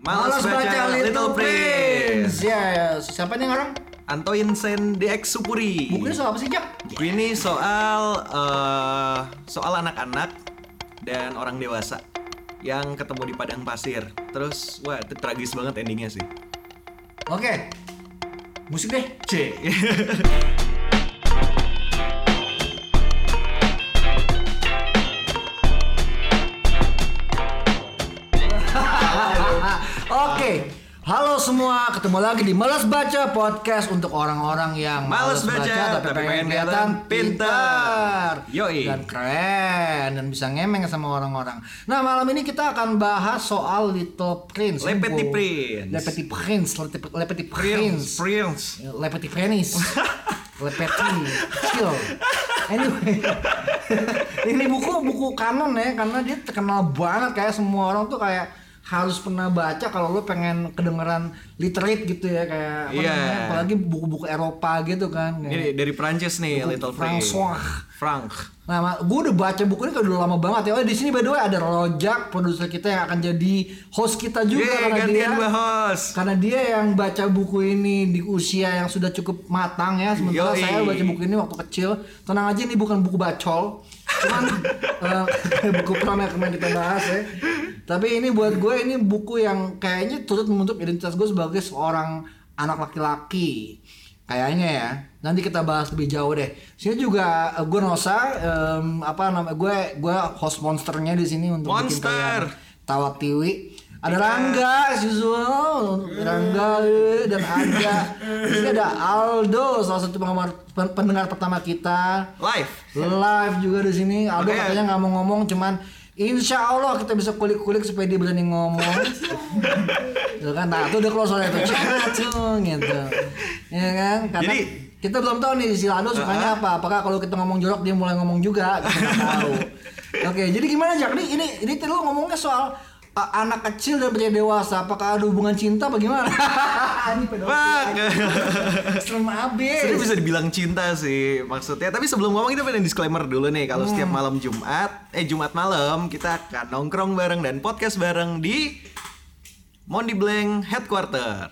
Malas baca Little Prince. Ya, ya, siapa nih orang? Antoin Sen DX Supuri. Bukunya soal apa sih, Jak? Buku ini soal eh, soal anak-anak dan orang dewasa yang ketemu di padang pasir. Terus wah itu tragis banget endingnya sih. Oke. Musik deh. C. ketemu lagi di Malas Baca Podcast untuk orang-orang yang Malas baca, tapi pengen kelihatan pintar. Yoi. dan keren dan bisa ngemeng sama orang-orang. Nah malam ini kita akan bahas soal Little Prince. Le Petit. Prince. Le Petit Prince, Le Petit- Prince, Prince, Prince. Le Petit Penis, Le Petit Chill. Anyway, ini buku buku kanon ya karena dia terkenal banget kayak semua orang tuh kayak harus pernah baca kalau lo pengen kedengeran literate gitu ya kayak apa Iya. namanya, apalagi buku-buku Eropa gitu kan. Ini dari Prancis nih Buku Little. François. Frank. Nah, gue udah baca buku ini udah lama banget ya. Oh, di sini by the way ada Rojak, produser kita yang akan jadi host kita juga Yeay, karena dia bahas. karena dia yang baca buku ini di usia yang sudah cukup matang ya. Sementara Yoi. saya baca buku ini waktu kecil. Tenang aja ini bukan buku bacol. Cuman eh, buku pram yang kemarin kita bahas ya. Tapi ini buat gue ini buku yang kayaknya turut membentuk identitas gue sebagai seorang anak laki-laki. Kayaknya ya. Nanti kita bahas lebih jauh deh. Sini juga eh, gue Nosa em, apa namanya gue gue host monsternya di sini untuk bikin Monster. kalian tawa tiwi. Ada Rangga, usual. Rangga eh, dan ada di sini ada Aldo, salah satu penggemar pen- pendengar pertama kita. Live. Live juga di sini. Aldo Makanya- katanya nggak mau ngomong, cuman Insya Allah kita bisa kulik-kulik supaya dia berani ngomong. Tuh kan, nah tuh udah close oleh itu, cacung gitu, ya kan? Karena Jadi- kita belum tahu nih si Aldo sukanya apa. Apakah kalau kita ngomong jorok dia mulai ngomong juga? Kita tahu. Oke, jadi gimana Jak? Ini ini ini lu ngomongnya soal uh, anak kecil dan pria dewasa. Apakah ada hubungan cinta bagaimana? ini pedofil. Serem abis. Sebenarnya bisa dibilang cinta sih maksudnya. Tapi sebelum ngomong kita pengen disclaimer dulu nih kalau Hmm. setiap malam Jumat, eh Jumat malam kita akan nongkrong bareng dan podcast bareng di Mondi Blank Headquarter.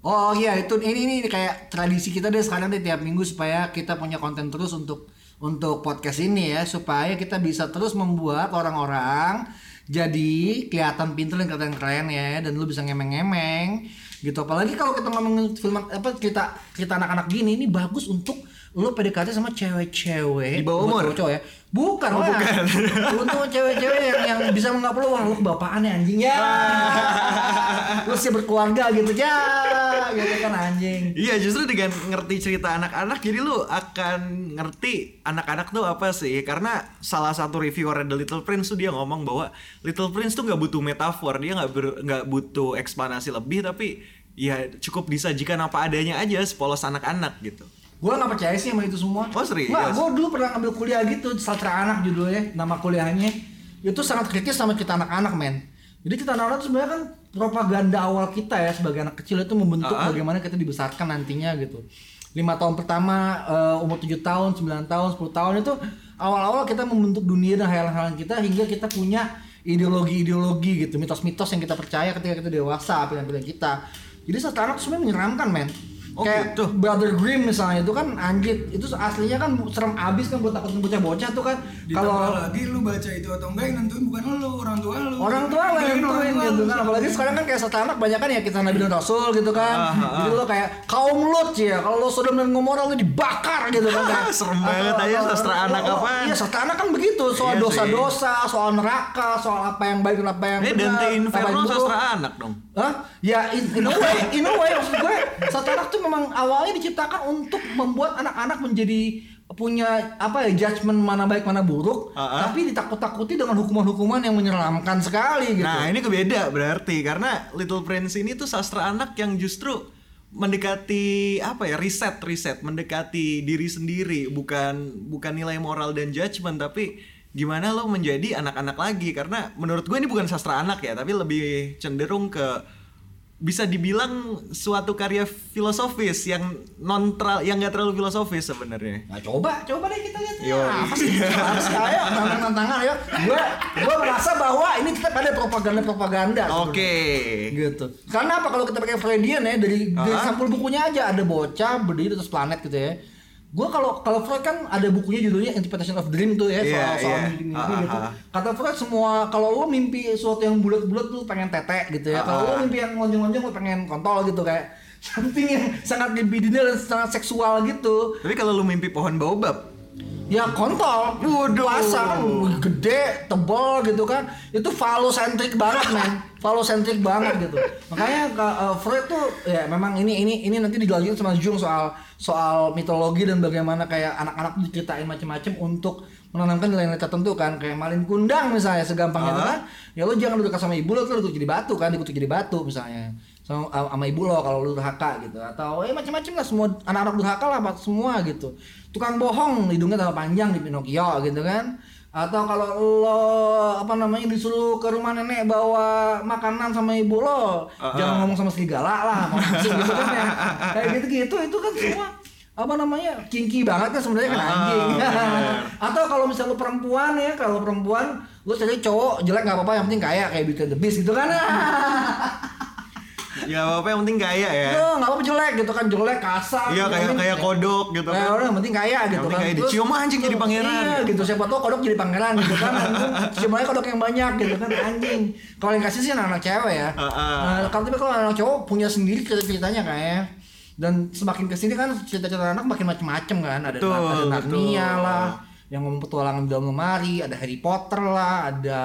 Oh iya itu ini ini kayak tradisi kita deh sekarang deh tiap minggu supaya kita punya konten terus untuk untuk podcast ini ya supaya kita bisa terus membuat orang-orang jadi kelihatan pintar dan kelihatan keren ya dan lu bisa ngemeng-ngemeng gitu. Apalagi kalau kita ngomongin film apa cerita cerita anak-anak gini ini bagus untuk lu PDKT sama cewek-cewek Di bawah umur? cowok-cowok ya? Bukan oh, bukan. Untuk cewek-cewek yang yang bisa menganggap lu wah lu kebapaan ya anjing. Ya. Lu sih berkeluarga gitu ya. Gitu kan anjing. Iya justru dengan ngerti cerita anak-anak jadi lu akan ngerti anak-anak tuh apa sih. Karena salah satu reviewer The Little Prince tuh dia ngomong bahwa Little Prince tuh nggak butuh metafor dia nggak nggak butuh eksplanasi lebih tapi ya cukup disajikan apa adanya aja sepolos anak-anak gitu. Gue nggak percaya sih sama itu semua. Oh, serius? nggak gue dulu pernah ngambil kuliah gitu sastra anak judulnya nama kuliahnya. Itu sangat kritis sama kita anak-anak men. Jadi kita anak-anak itu sebenarnya kan propaganda awal kita ya sebagai anak kecil itu membentuk Ah. bagaimana kita dibesarkan nantinya gitu. Lima tahun pertama eh, umur 7 tahun 9 tahun 10 tahun itu awal-awal kita membentuk dunia dan hayalan-hayalan kita hingga kita punya ideologi-ideologi gitu mitos-mitos yang kita percaya ketika kita dewasa pilihan-pilihan kita. Jadi sastra anak itu sebenarnya menyeramkan men Oh, kayak gitu. Brother Grimm misalnya itu kan anjir itu aslinya kan serem abis kan buat takutin bocah-bocah tuh kan kalau lagi lu baca itu atau enggak yang nentuin bukan lu, orang tua lu. orang tua lah yang Nentuin gitu lu. kan apalagi sekarang kan kayak satu anak banyak kan ya kita Nabi dan Rasul gitu kan Ah, ah, jadi lo kayak kaum Lut ya kalau lo Sodom dan Gomora lo dibakar gitu kan kayak, Serem banget aja sastra anak oh, apaan. iya sastra anak kan begitu soal Iya dosa-dosa soal neraka soal apa yang baik dan apa yang Eh benar Dante apa yang Inferno sastra anak dong. Hah? Ya in, in a way, in a way maksud gue sastra anak tuh memang awalnya diciptakan untuk membuat anak-anak menjadi punya apa ya judgement mana baik mana buruk, Ah, ah. tapi ditakut-takuti dengan hukuman-hukuman yang menyeramkan sekali gitu. Nah ini kebeda berarti karena Little Prince ini tuh sastra anak yang justru mendekati apa ya riset riset mendekati diri sendiri bukan bukan nilai moral dan judgment tapi gimana lo menjadi anak-anak lagi karena menurut gue ini bukan sastra anak ya tapi lebih cenderung ke bisa dibilang suatu karya filosofis yang non yang nggak terlalu filosofis sebenarnya. Nah, coba, coba deh kita lihat. Yo. Nah, apa sih? Apa sih? Ayo, tantangan-tantangan ayo. Gue gue merasa bahwa ini tetap ada propaganda-propaganda. Oke. gitu. Karena apa kalau kita pakai Freudian ya dari, dari Ah. sampul bukunya aja ada bocah berdiri di atas planet gitu ya. Gue kalau kalau Freud kan ada bukunya judulnya Interpretation of Dream tuh ya soal Iya, soal iya. mimpi-mimpi Ah, ah, gitu. ah. Kata Freud semua kalau lo mimpi sesuatu yang bulat-bulat lu pengen tetek gitu ya. Kalau Ah, lo mimpi yang lonjong-lonjong lu pengen kontol gitu kayak something yang sangat libidinal dan sangat seksual gitu. Tapi kalau lu mimpi pohon baobab, Ya kontol, Waduh. puasa kan gede, tebal gitu kan, itu falosentrik banget men, falosentrik banget gitu. Makanya uh, Freud tuh ya memang ini ini ini nanti dijelaskan sama Jung soal soal mitologi dan bagaimana kayak anak-anak diceritain macam-macam untuk menanamkan nilai-nilai tertentu kan. Kayak malin kundang misalnya segampangnya itu Ah. kan. Ya lo jangan duduk sama ibu lo lo duduk jadi batu kan dikutuk jadi batu misalnya. Sama, sama ibu lo kalau lu durhaka gitu. Atau eh macam-macam lah semua anak-anak durhaka lah semua gitu tukang bohong hidungnya tambah panjang di Pinocchio gitu kan. Atau kalau lo apa namanya disuruh ke rumah nenek bawa makanan sama ibu lo Ah, jangan ngomong sama serigala lah kucing gitu kan. Ya kayak gitu-gitu itu kan semua apa namanya kinky banget kan sebenarnya kan Ah, anjing. bener. atau kalau misalnya lu perempuan ya kalau perempuan lu cari cowok jelek nggak apa-apa yang penting kaya kayak Beauty the Beast gitu kan ya apa yang penting kaya ya. Yo, nggak apa-apa jelek gitu kan jelek kasar Iya kayak kayak kodok gitu Kayak kan. orang yang penting kaya gitu kan. kaya, Terus- dicium anjing jadi pangeran. Iya gitu siapa tau kodok jadi pangeran gitu kan. Cium aja kodok yang banyak gitu kan anjing. Kalau yang kasih sih anak-anak cewek ya. Ah, ah. Nah, kalau tapi kalau anak cowok punya sendiri cerita-ceritanya kayak dan semakin ke sini kan cerita-cerita anak makin macem-macem kan ada Betul, ada Narnia lah yang ngomong petualangan di dalam lemari ada Harry Potter lah ada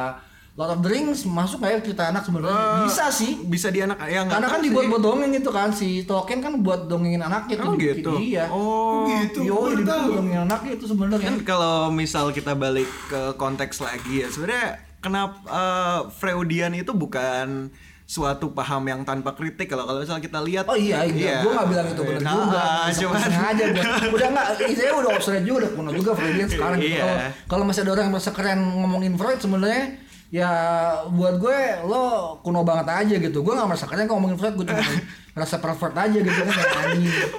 Lord of the Rings masuk kayak cerita anak sebenarnya Eh, bisa sih Bisa di anak yang karena kan dibuat buat dongeng itu kan si Tolkien kan buat dongengin anaknya Oh tuh gitu. Iya. Oh. gitu Yo, tahu. dongengin anaknya itu sebenarnya. Kan kalau misal kita balik ke konteks lagi ya sebenarnya kenapa eh, Freudian itu bukan suatu paham yang tanpa kritik kalau kalau misal kita lihat Oh iya, iya. Gue gak bilang itu benar Nah, juga. cuman aja gue. Udah nggak, saya udah obsolete juga, udah kuno juga Freudian sekarang. gitu. Iya. Kalau kalau masih ada orang yang merasa keren ngomongin Freud sebenarnya ya buat gue lo kuno banget aja gitu. Gue gak merasa keren kok ngomongin Freud, gue cuma merasa pervert aja gitu kan kayak anjing.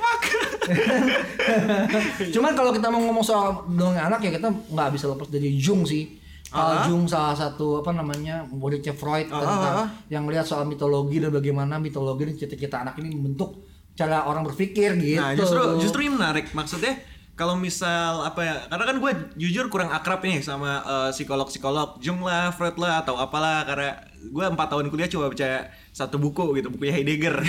Cuman kalau kita mau ngomong soal dongeng anak ya kita nggak bisa lepas dari Jung sih. Carl Ah. Jung salah satu apa namanya muridnya Freud Ah, tentang ah, ah. yang lihat soal mitologi dan bagaimana mitologi dan cita-cita anak ini membentuk cara orang berpikir gitu. Nah justru justru ini menarik maksudnya kalau misal apa ya karena kan gue jujur kurang akrab nih sama eh, psikolog-psikolog. Jung lah Freud lah atau apalah karena gue empat tahun kuliah coba baca satu buku gitu bukunya Heidegger.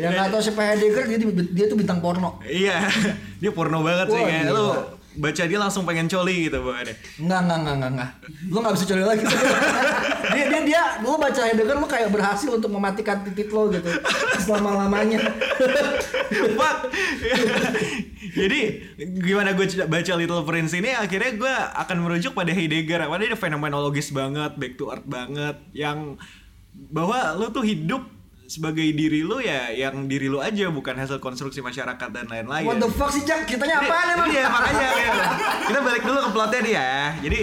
Yang nggak tahu siapa Heidegger dia dia tuh bintang porno. iya dia porno banget sih kayak lu baca dia langsung pengen coli gitu bawaannya Enggak, enggak, enggak, enggak, enggak. Lu nggak bisa cari lagi. dia, dia, dia, lu baca Heidegger lu kayak berhasil untuk mematikan titik lo gitu selama lamanya. Fuck. Jadi gimana gue baca Little Prince ini akhirnya gue akan merujuk pada Heidegger. Karena dia fenomenologis banget, back to earth banget, yang bahwa lo tuh hidup sebagai diri lo ya yang diri lo aja bukan hasil konstruksi masyarakat dan lain-lain. What the fuck sih Jack? Kitanya apaan emang? Iya makanya ya. kita balik dulu ke plotnya nih ya. Jadi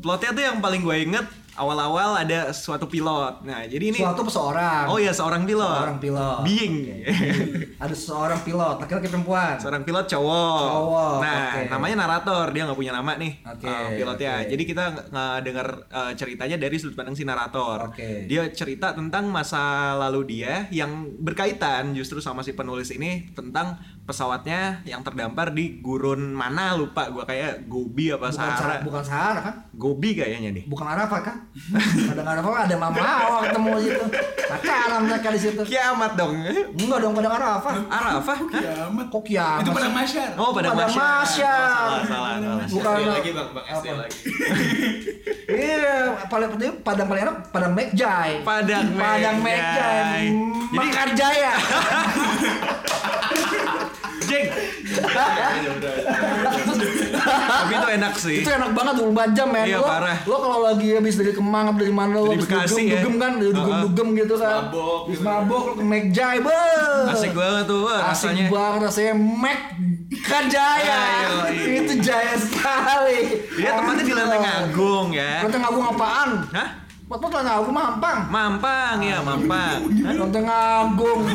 plotnya tuh yang paling gue inget awal-awal ada suatu pilot. Nah jadi ini Suatu seseorang. Oh iya seorang pilot. Seorang pilot. Being. Ada seorang pilot, laki-laki perempuan. seorang pilot cowok. Cowok, Nah, oke. namanya narator, dia nggak punya nama nih Oke, uh, pilotnya. oke. Jadi kita nge- ngedengar uh, ceritanya dari sudut pandang si narator. Oke. Dia cerita tentang masa lalu dia yang berkaitan justru sama si penulis ini tentang pesawatnya yang terdampar di gurun mana lupa gua kayak Gobi apa Bukan Sahara. Sahara, bukan Sahara kan? Gobi kayaknya nih. Bukan Arafat kan? Ada Arafat ada Mama Hawa ketemu di situ. Pacaran mereka di situ. Kiamat dong. Enggak dong pada. Arafah? Hah? Kiamat. Kok kiamat? Itu pada masyar. Oh, pada Masyar. Masyar. Oh, salah, salah, salah. Bukan lagi bang, bang SD lagi. Iya, paling penting padang paling enak padang Mekjai. Padang Padang Mekjai. Mekjai. Jadi- Jaya. Jeng. Tapi itu enak sih. itu enak banget 24 jam men. Iya, lo, parah. lo kalau lagi habis dari Kemang apa dari mana lo Dari habis Bekasi, dugem, ya. dugem kan, dugem dugem gitu kan. Mabok, Habis gitu. mabok lo ke Mekjai, be. Asik banget tuh Asik rasanya. banget rasanya Mek kan Jaya. Ayo, iya. itu jaya sekali. Dia tempatnya di Lenteng Agung ya. Lenteng Agung apaan? Hah? Pot-pot lah aku mampang. Mampang ya, Mampang. Lonteng Agung.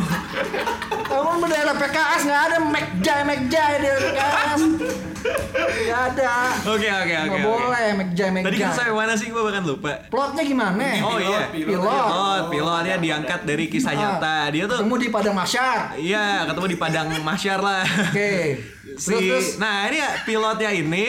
Kamu bendera PKS nggak ada Mekjai Mekjai di PKS. Nggak ada. Oke, oke, oke. Nggak oke. boleh Mekjai Tadi kita Mekjai. sampai mana sih? Gue bahkan lupa. Plotnya gimana? Oh iya, pilot. pilot, pilotnya diangkat dari kisah nyata. Dia tuh Ketemu di Padang Masyar. Iya, ketemu di padang masyar lah. Oke. si Terus, terus. nah ini ya pilotnya ini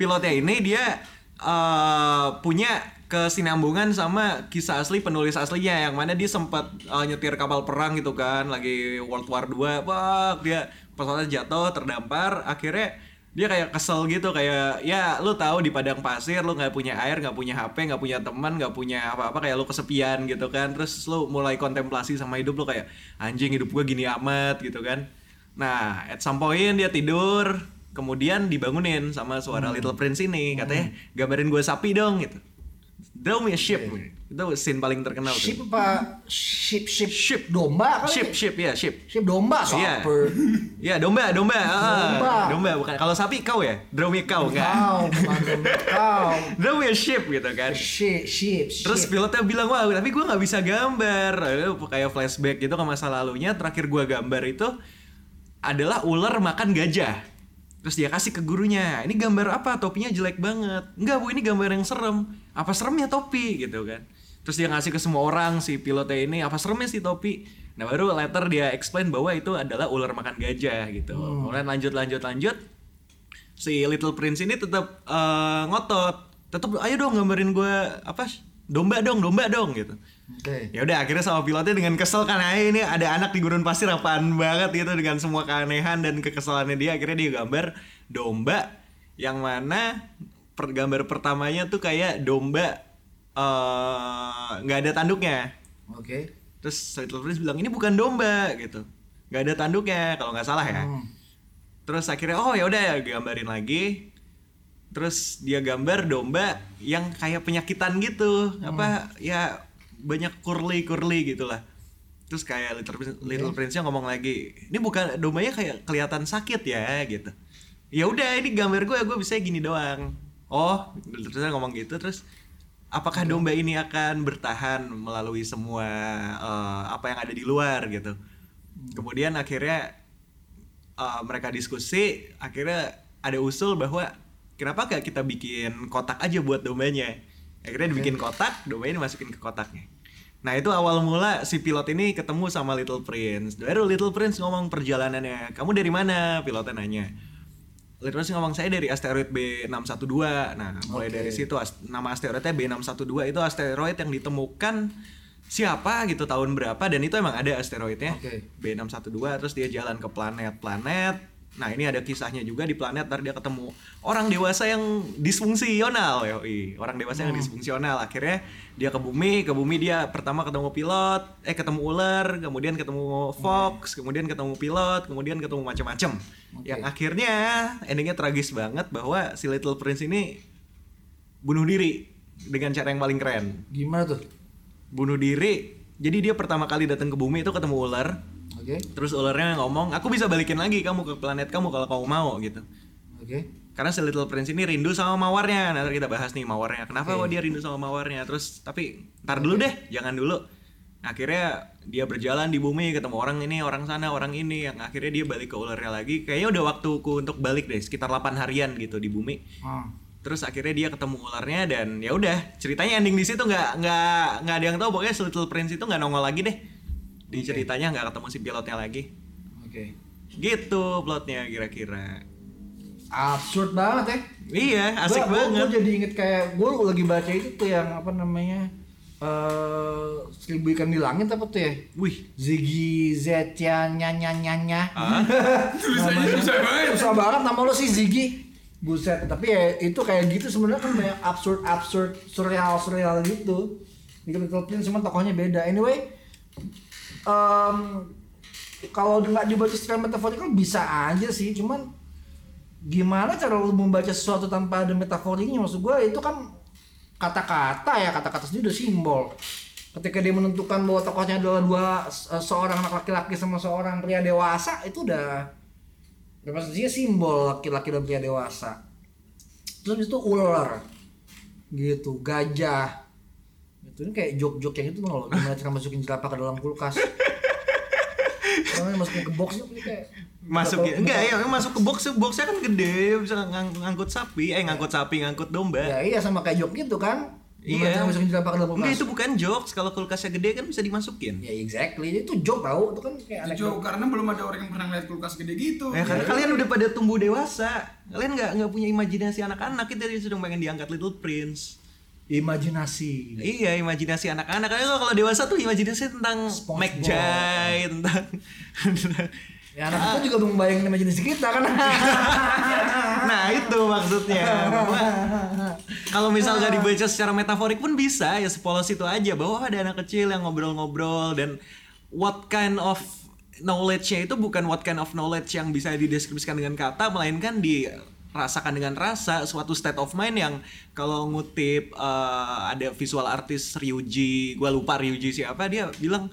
pilotnya ini dia eh, punya kesinambungan sama kisah asli penulis aslinya yang mana dia sempat eh, nyetir kapal perang gitu kan lagi World War 2 wah dia pesawatnya jatuh terdampar akhirnya dia kayak kesel gitu kayak ya lu tahu di padang pasir lu nggak punya air nggak punya HP nggak punya teman nggak punya apa-apa kayak lu kesepian gitu kan. Terus lu mulai kontemplasi sama hidup lu kayak anjing hidup gua gini amat gitu kan. Nah, at some point dia tidur, kemudian dibangunin sama suara Little Prince ini, katanya gambarin gue sapi dong gitu. Draw me a ship. Itu scene paling terkenal Ship tuh. apa? Ship ship Ship. domba kali? Ship, ship, ya, ship. Ship domba Iya. super. Ya, domba, domba. Ah, Domba. domba bukan. Kalau sapi kau ya? Draw me cow? Kau, bukan domba. Kau. Draw me a ship gitu kan. Ship ship. Terus ship. pilotnya bilang, wah tapi gue nggak bisa gambar. Lalu Kayak flashback gitu ke masa lalunya. Terakhir gue gambar itu adalah ular makan gajah. Terus dia kasih ke gurunya, ini gambar apa? Topinya jelek banget. Enggak bu, ini gambar yang serem. Apa seremnya topi gitu kan? Terus dia ngasih ke semua orang si pilotnya ini, apa seremnya si topi? Nah baru later dia explain bahwa itu adalah ular makan gajah gitu. Kemudian lanjut lanjut lanjut, si Little Prince ini tetap eh, ngotot, tetap ayo dong gambarin gue apa domba dong domba dong gitu. Oke. Ya udah akhirnya sama pilotnya dengan kesel kan "Ay, ini ada anak di gurun pasir apaan banget gitu dengan semua keanehan dan kekesalannya dia akhirnya dia gambar domba yang mana per gambar pertamanya tuh kayak domba eh, nggak ada tanduknya. Oke. Terus Little Prince bilang ini bukan domba gitu. nggak ada tanduknya kalau nggak salah ya. Hmm. Terus akhirnya oh ya udah ya gambarin lagi. Terus dia gambar domba yang kayak penyakitan gitu. Apa ya banyak curly-curly gitu lah. Terus kayak Little Prince, Little Prince-nya ngomong lagi, ini bukan dombanya kayak kelihatan sakit ya gitu. Ya udah ini gambar gue, gue bisa gini doang. Oh, Prince ngomong gitu terus apakah domba ini akan bertahan melalui semua eh, apa yang ada di luar gitu. Kemudian akhirnya uh, mereka diskusi akhirnya ada usul bahwa kenapa gak kita bikin kotak aja buat dombanya? Akhirnya dibikin kotak dombanya dimasukin ke kotaknya. Nah itu awal mula si pilot ini ketemu sama Little Prince. Baru Little Prince ngomong perjalanannya. Kamu dari mana? Pilotnya nanya Prince ngomong saya dari asteroid B612 nah mulai Oke. dari situ as- nama asteroidnya B612 itu asteroid yang ditemukan siapa gitu tahun berapa dan itu emang ada asteroidnya Oke. B612 terus dia jalan ke planet-planet. Nah, ini ada kisahnya juga di planet ntar dia ketemu orang dewasa yang disfungsional yoi. Orang dewasa yang disfungsional. Akhirnya dia ke bumi, ke bumi dia pertama ketemu pilot, eh ketemu ular, kemudian ketemu fox, kemudian ketemu pilot, kemudian ketemu macam-macam. Yang akhirnya endingnya tragis banget bahwa si Little Prince ini bunuh diri dengan cara yang paling keren Gimana tuh? bunuh diri. Jadi dia pertama kali datang ke bumi itu ketemu ular. Oke. Terus ularnya ngomong, aku bisa balikin lagi kamu ke planet kamu kalau kamu mau gitu. Oke. Karena si Little Prince ini rindu sama mawarnya. Nanti kita bahas nih mawarnya. Kenapa kok dia rindu sama mawarnya? Terus tapi ntar dulu deh, jangan dulu. Akhirnya dia berjalan di bumi ketemu orang ini, orang sana, orang ini. Yang akhirnya dia balik ke ularnya lagi. Kayaknya udah waktuku untuk balik deh, sekitar 8 harian gitu di bumi. Ah. Terus akhirnya dia ketemu ularnya dan ya udah ceritanya ending di situ nggak nggak nggak ada yang tahu pokoknya Little Prince itu nggak nongol lagi deh di ceritanya nggak ketemu si pilotnya lagi Oke. gitu plotnya kira-kira Absurd banget ya. iya asik Gua- banget Gua jadi inget kayak gue lagi baca itu tuh yang apa namanya eh seribu ikan di langit apa tuh ya? wih Ziggy Zetya nyanya nyanya. ah Tulisannya susah banget. Susah banget nama lo sih Ziggy. Buset, tapi ya itu kayak gitu sebenarnya kan banyak absurd absurd surreal surreal gitu. Di Little Prince cuma tokohnya beda. Anyway, em, kalau nggak dibaca secara metaforikal bisa aja sih, cuman gimana cara lu membaca sesuatu tanpa ada metaforiknya? Maksud gue itu kan kata-kata ya kata-kata sendiri udah simbol. Ketika dia menentukan bahwa tokohnya adalah dua se- seorang anak laki-laki sama seorang pria dewasa itu udah representasinya simbol laki-laki dan pria dewasa. Terus itu ular gitu gajah Itu ini kayak joke-joke yang itu loh, gimana cara masukin jerapah ke dalam kulkas. Karena masukin ke box itu kayak Masukin enggak ya, masuk ke box boxnya kan gede, bisa ngang- ngangkut sapi, eh ngangkut sapi, ngangkut domba. Ya iya sama kayak joke gitu kan. Gimana Iya. masukin jerapah ke dalam kulkas? Enggak itu bukan jokes, kalau kulkasnya gede kan bisa dimasukin. Ya exactly, itu joke tau, itu kan kayak aneh. Jauh karena belum ada orang yang pernah ngeliat kulkas gede gitu. Ya karena kalian udah pada tumbuh dewasa, kalian nggak nggak punya imajinasi anak-anak kita sedang pengen diangkat Little Prince. Imajinasi. Iya, imajinasi anak-anak. Kalian kalau dewasa tuh imajinasi tentang. McJay, tentang Ya anak itu juga membayangin imajinasi kita kan. Nah itu maksudnya kalau misal gak dibaca secara metaforik pun bisa ya sepolos itu aja bahwa ada anak kecil yang ngobrol-ngobrol dan what kind of knowledge-nya itu bukan what kind of knowledge yang bisa dideskripsikan dengan kata melainkan dirasakan dengan rasa suatu state of mind yang kalau ngutip eh, ada visual artist Ryuji gua lupa Ryuji siapa dia bilang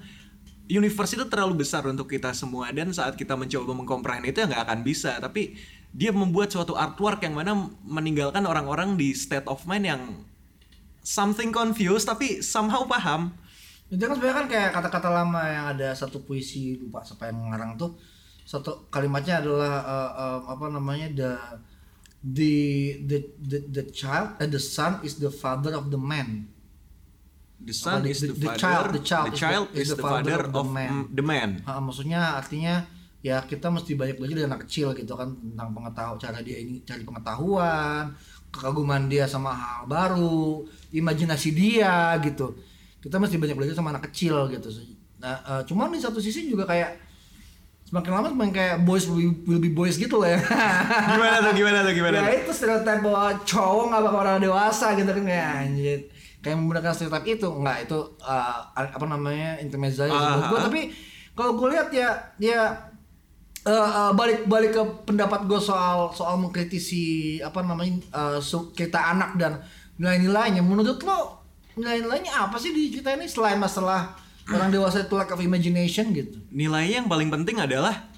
universe itu terlalu besar untuk kita semua dan saat kita mencoba mengkomprehend itu ya nggak akan bisa. Tapi dia membuat suatu artwork yang mana meninggalkan orang-orang di state of mind yang something confused tapi somehow paham. Itu kan sebenarnya kan kayak kata-kata lama yang ada satu puisi lupa siapa yang ngarang tuh. Satu kalimatnya adalah eh, eh, apa namanya the the the the, the child and the son is the father of the man. The son is the- the, the father child- the child the is child the- is the father of the man, Ah, maksudnya artinya ya kita mesti banyak belajar dari anak kecil gitu kan tentang pengetahuan cara dia ini cari pengetahuan kekaguman dia sama hal baru imajinasi dia gitu. Kita mesti banyak belajar sama anak kecil gitu nah eh, cuman di satu sisi juga kayak semakin lama semakin kayak boys will be, will be boys gitu lah ya. Gimana tuh gimana tuh gimana ya itu stereotip bahwa cowok nggak bakal orang dewasa gitu kan kayak anjir. Kayak menggunakan stereotip itu nggak itu uh, apa namanya intermezzo aja sih Ah, menurut gua. Ah. tapi kalau gue lihat ya ya uh, uh, balik balik ke pendapat gue soal soal mengkritisi apa namanya uh, cerita anak dan nilai-nilainya. Menurut lo nilai-nilainya apa sih di cerita ini selain masalah orang dewasa itu lack of imagination gitu nilainya yang paling penting adalah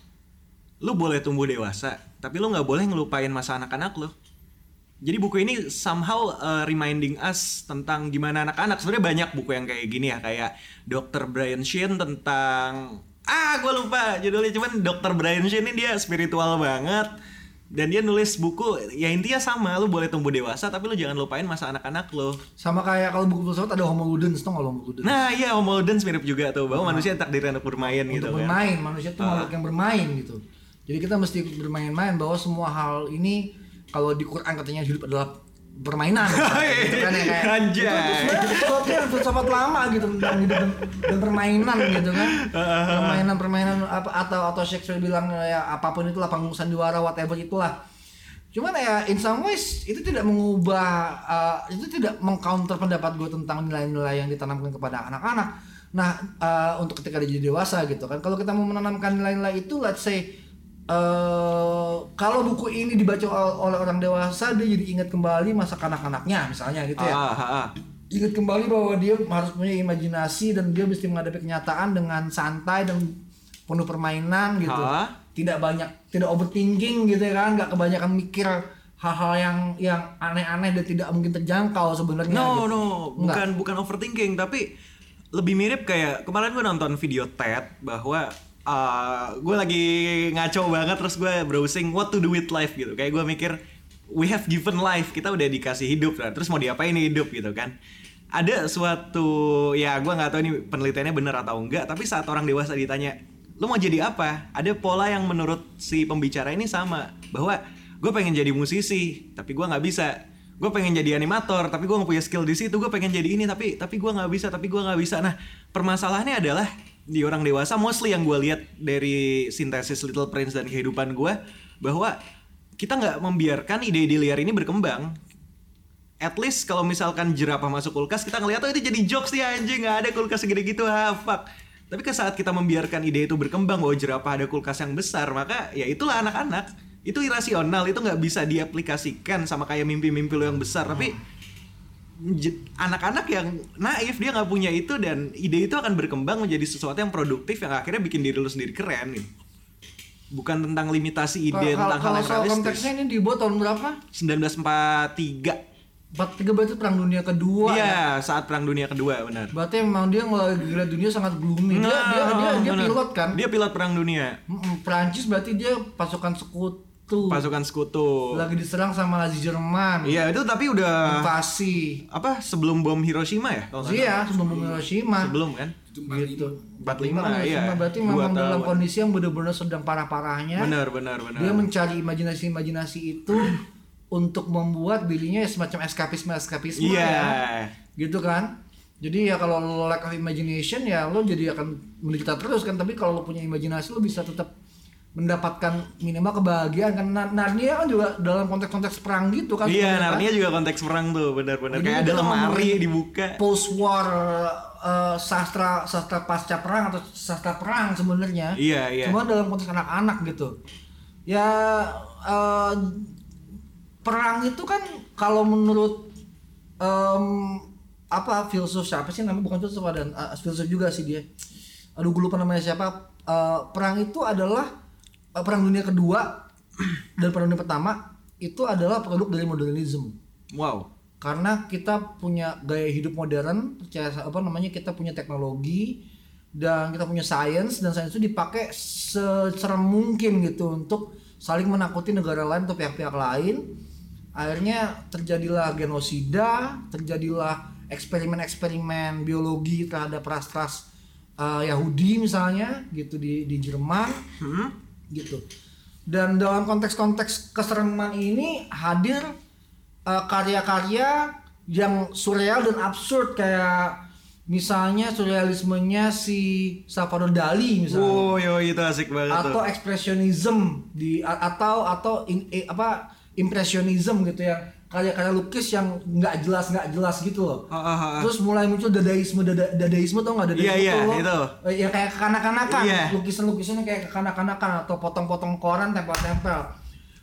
lu boleh tumbuh dewasa tapi lu nggak boleh ngelupain masa anak-anak lu jadi buku ini somehow uh, reminding us tentang gimana anak-anak sebenarnya banyak buku yang kayak gini ya kayak Dr. Brian Sheen tentang ah gue lupa judulnya cuman Dr. Brian Sheen ini dia spiritual banget dan dia nulis buku ya intinya sama lu boleh tumbuh dewasa tapi lu jangan lupain masa anak-anak lu. Sama kayak kalau buku filsafat ada homo ludens tuh kalau homo ludens? Nah iya Homo Ludens mirip juga tuh bahwa manusia takdirnya untuk bermain gitu untuk kan. bermain manusia tuh makhluk yang bermain gitu. Jadi kita mesti bermain-main bahwa semua hal ini kalau di Quran katanya hidup adalah permainan. Gitu kan ya kayak Anjay. itu, itu sebenarnya sesuatu yang filsafat lama gitu tentang hidup dan, dan permainan gitu kan. Permainan permainan apa atau atau Shakespeare bilang ya apa pun itulah panggung sandiwara whatever itulah. Cuman ya in some ways itu tidak mengubah uh, itu tidak mengcounter pendapat gue tentang nilai-nilai yang ditanamkan kepada anak-anak. Nah uh, untuk ketika dia jadi dewasa gitu kan. Kalau kita mau menanamkan nilai-nilai itu let's say eh kalau buku ini dibaca ol- oleh orang dewasa dia jadi ingat kembali masa kanak-kanaknya misalnya gitu ya ah, ah, ah. ingat kembali bahwa dia harus punya imajinasi dan dia mesti menghadapi kenyataan dengan santai dan penuh permainan gitu Hah? tidak banyak tidak overthinking gitu ya kan nggak kebanyakan mikir hal-hal yang yang aneh-aneh dan tidak mungkin terjangkau sebenarnya No, gitu. no, Enggak. bukan bukan overthinking, tapi lebih mirip kayak kemarin gue nonton video TED bahwa uh, gue lagi ngaco banget terus gue browsing what to do with life gitu. Kayak gue mikir we have given life, kita udah dikasih hidup lah. Terus mau diapain nih hidup gitu kan? Ada suatu ya gue nggak tahu ini penelitiannya bener atau enggak, tapi saat orang dewasa ditanya lu mau jadi apa? Ada pola yang menurut si pembicara ini sama bahwa gue pengen jadi musisi, tapi gue nggak bisa gue pengen jadi animator tapi gue nggak punya skill di situ gue pengen jadi ini tapi tapi gue nggak bisa tapi gue nggak bisa nah permasalahannya adalah di orang dewasa mostly yang gue lihat dari sintesis Little Prince dan kehidupan gue bahwa kita nggak membiarkan ide-ide liar ini berkembang. At least kalau misalkan jerapah masuk kulkas kita ngeliat oh itu jadi jokes ya anjing. Nggak ada kulkas segede gitu ha fuck. Tapi ke saat kita membiarkan ide itu berkembang bahwa jerapah ada kulkas yang besar maka ya itulah anak-anak. Itu irasional itu nggak bisa diaplikasikan sama kayak mimpi-mimpi lo yang besar. Tapi anak-anak yang naif dia nggak punya itu dan ide itu akan berkembang menjadi sesuatu yang produktif yang akhirnya bikin diri lu sendiri keren gitu. bukan tentang limitasi ide Kalau- tentang hal kalau yang soal realistis konteksnya ini dibuat tahun berapa 1943 43 berarti perang dunia kedua ya. Iya, saat perang dunia kedua benar. Berarti emang dia ngelihat dunia sangat gloomy. Dia dia dia, dia benar. pilot kan. Dia pilot perang dunia. Mm-mm, Prancis berarti dia pasukan sekutu. Pasukan sekutu. Lagi diserang sama Nazi Jerman. Iya, itu tapi udah Invasi. apa sebelum bom Hiroshima ya? Kalau Iya, sebelum bom Hiroshima. Sebelum kan? gitu. 45 Hiroshima iya. berarti memang dalam tahun. kondisi yang benar-benar sedang parah-parahnya. Benar, benar, benar. Dia mencari imajinasi-imajinasi itu untuk membuat dirinya ya semacam eskapisme-eskapisme Iya. ya. Gitu kan? Jadi ya kalau lo lack of imagination ya lo jadi akan menderita terus kan tapi kalau lo punya imajinasi lo bisa tetap mendapatkan minimal kebahagiaan kan Nar- Narnia kan juga dalam konteks-konteks perang gitu kan Iya, kan? Narnia juga konteks perang tuh, benar-benar. Kayak ada lemari dibuka. post war uh, sastra sastra pasca perang atau sastra perang sebenarnya Iya, iya. cuma dalam konteks anak-anak gitu ya uh, perang itu kan kalau menurut em, apa filsuf siapa sih namanya bukan filsuf ada uh, filsuf juga sih dia aduh gue lupa namanya siapa Uh, perang itu adalah perang dunia kedua dan perang dunia pertama itu adalah produk dari modernisme Wow. karena kita punya gaya hidup modern percaya apa namanya kita punya teknologi dan kita punya sains dan sains itu dipakai secara mungkin gitu untuk saling menakuti negara lain atau pihak-pihak lain akhirnya terjadilah genosida terjadilah eksperimen-eksperimen biologi terhadap ras-ras uh, Yahudi misalnya gitu di di Jerman Hmm? Gitu. Dan dalam konteks-konteks kesereman ini hadir uh, karya-karya yang surreal dan absurd. Kayak misalnya surrealismenya si Salvador Dali misalnya. Wow, yo itu asik banget atau tuh. ekspresionism di atau atau in- eh, apa impresionism gitu ya karya-karya lukis yang nggak jelas nggak jelas gitu loh Ah, ah, ah. terus mulai muncul dadaisme dada, dadaisme tau nggak dadaisme Iya, iya, tuh lo, itu. eh, yang kayak kekanak-kanakan Iya. lukisan-lukisannya kayak kekanak-kanakan atau potong-potong koran tempel-tempel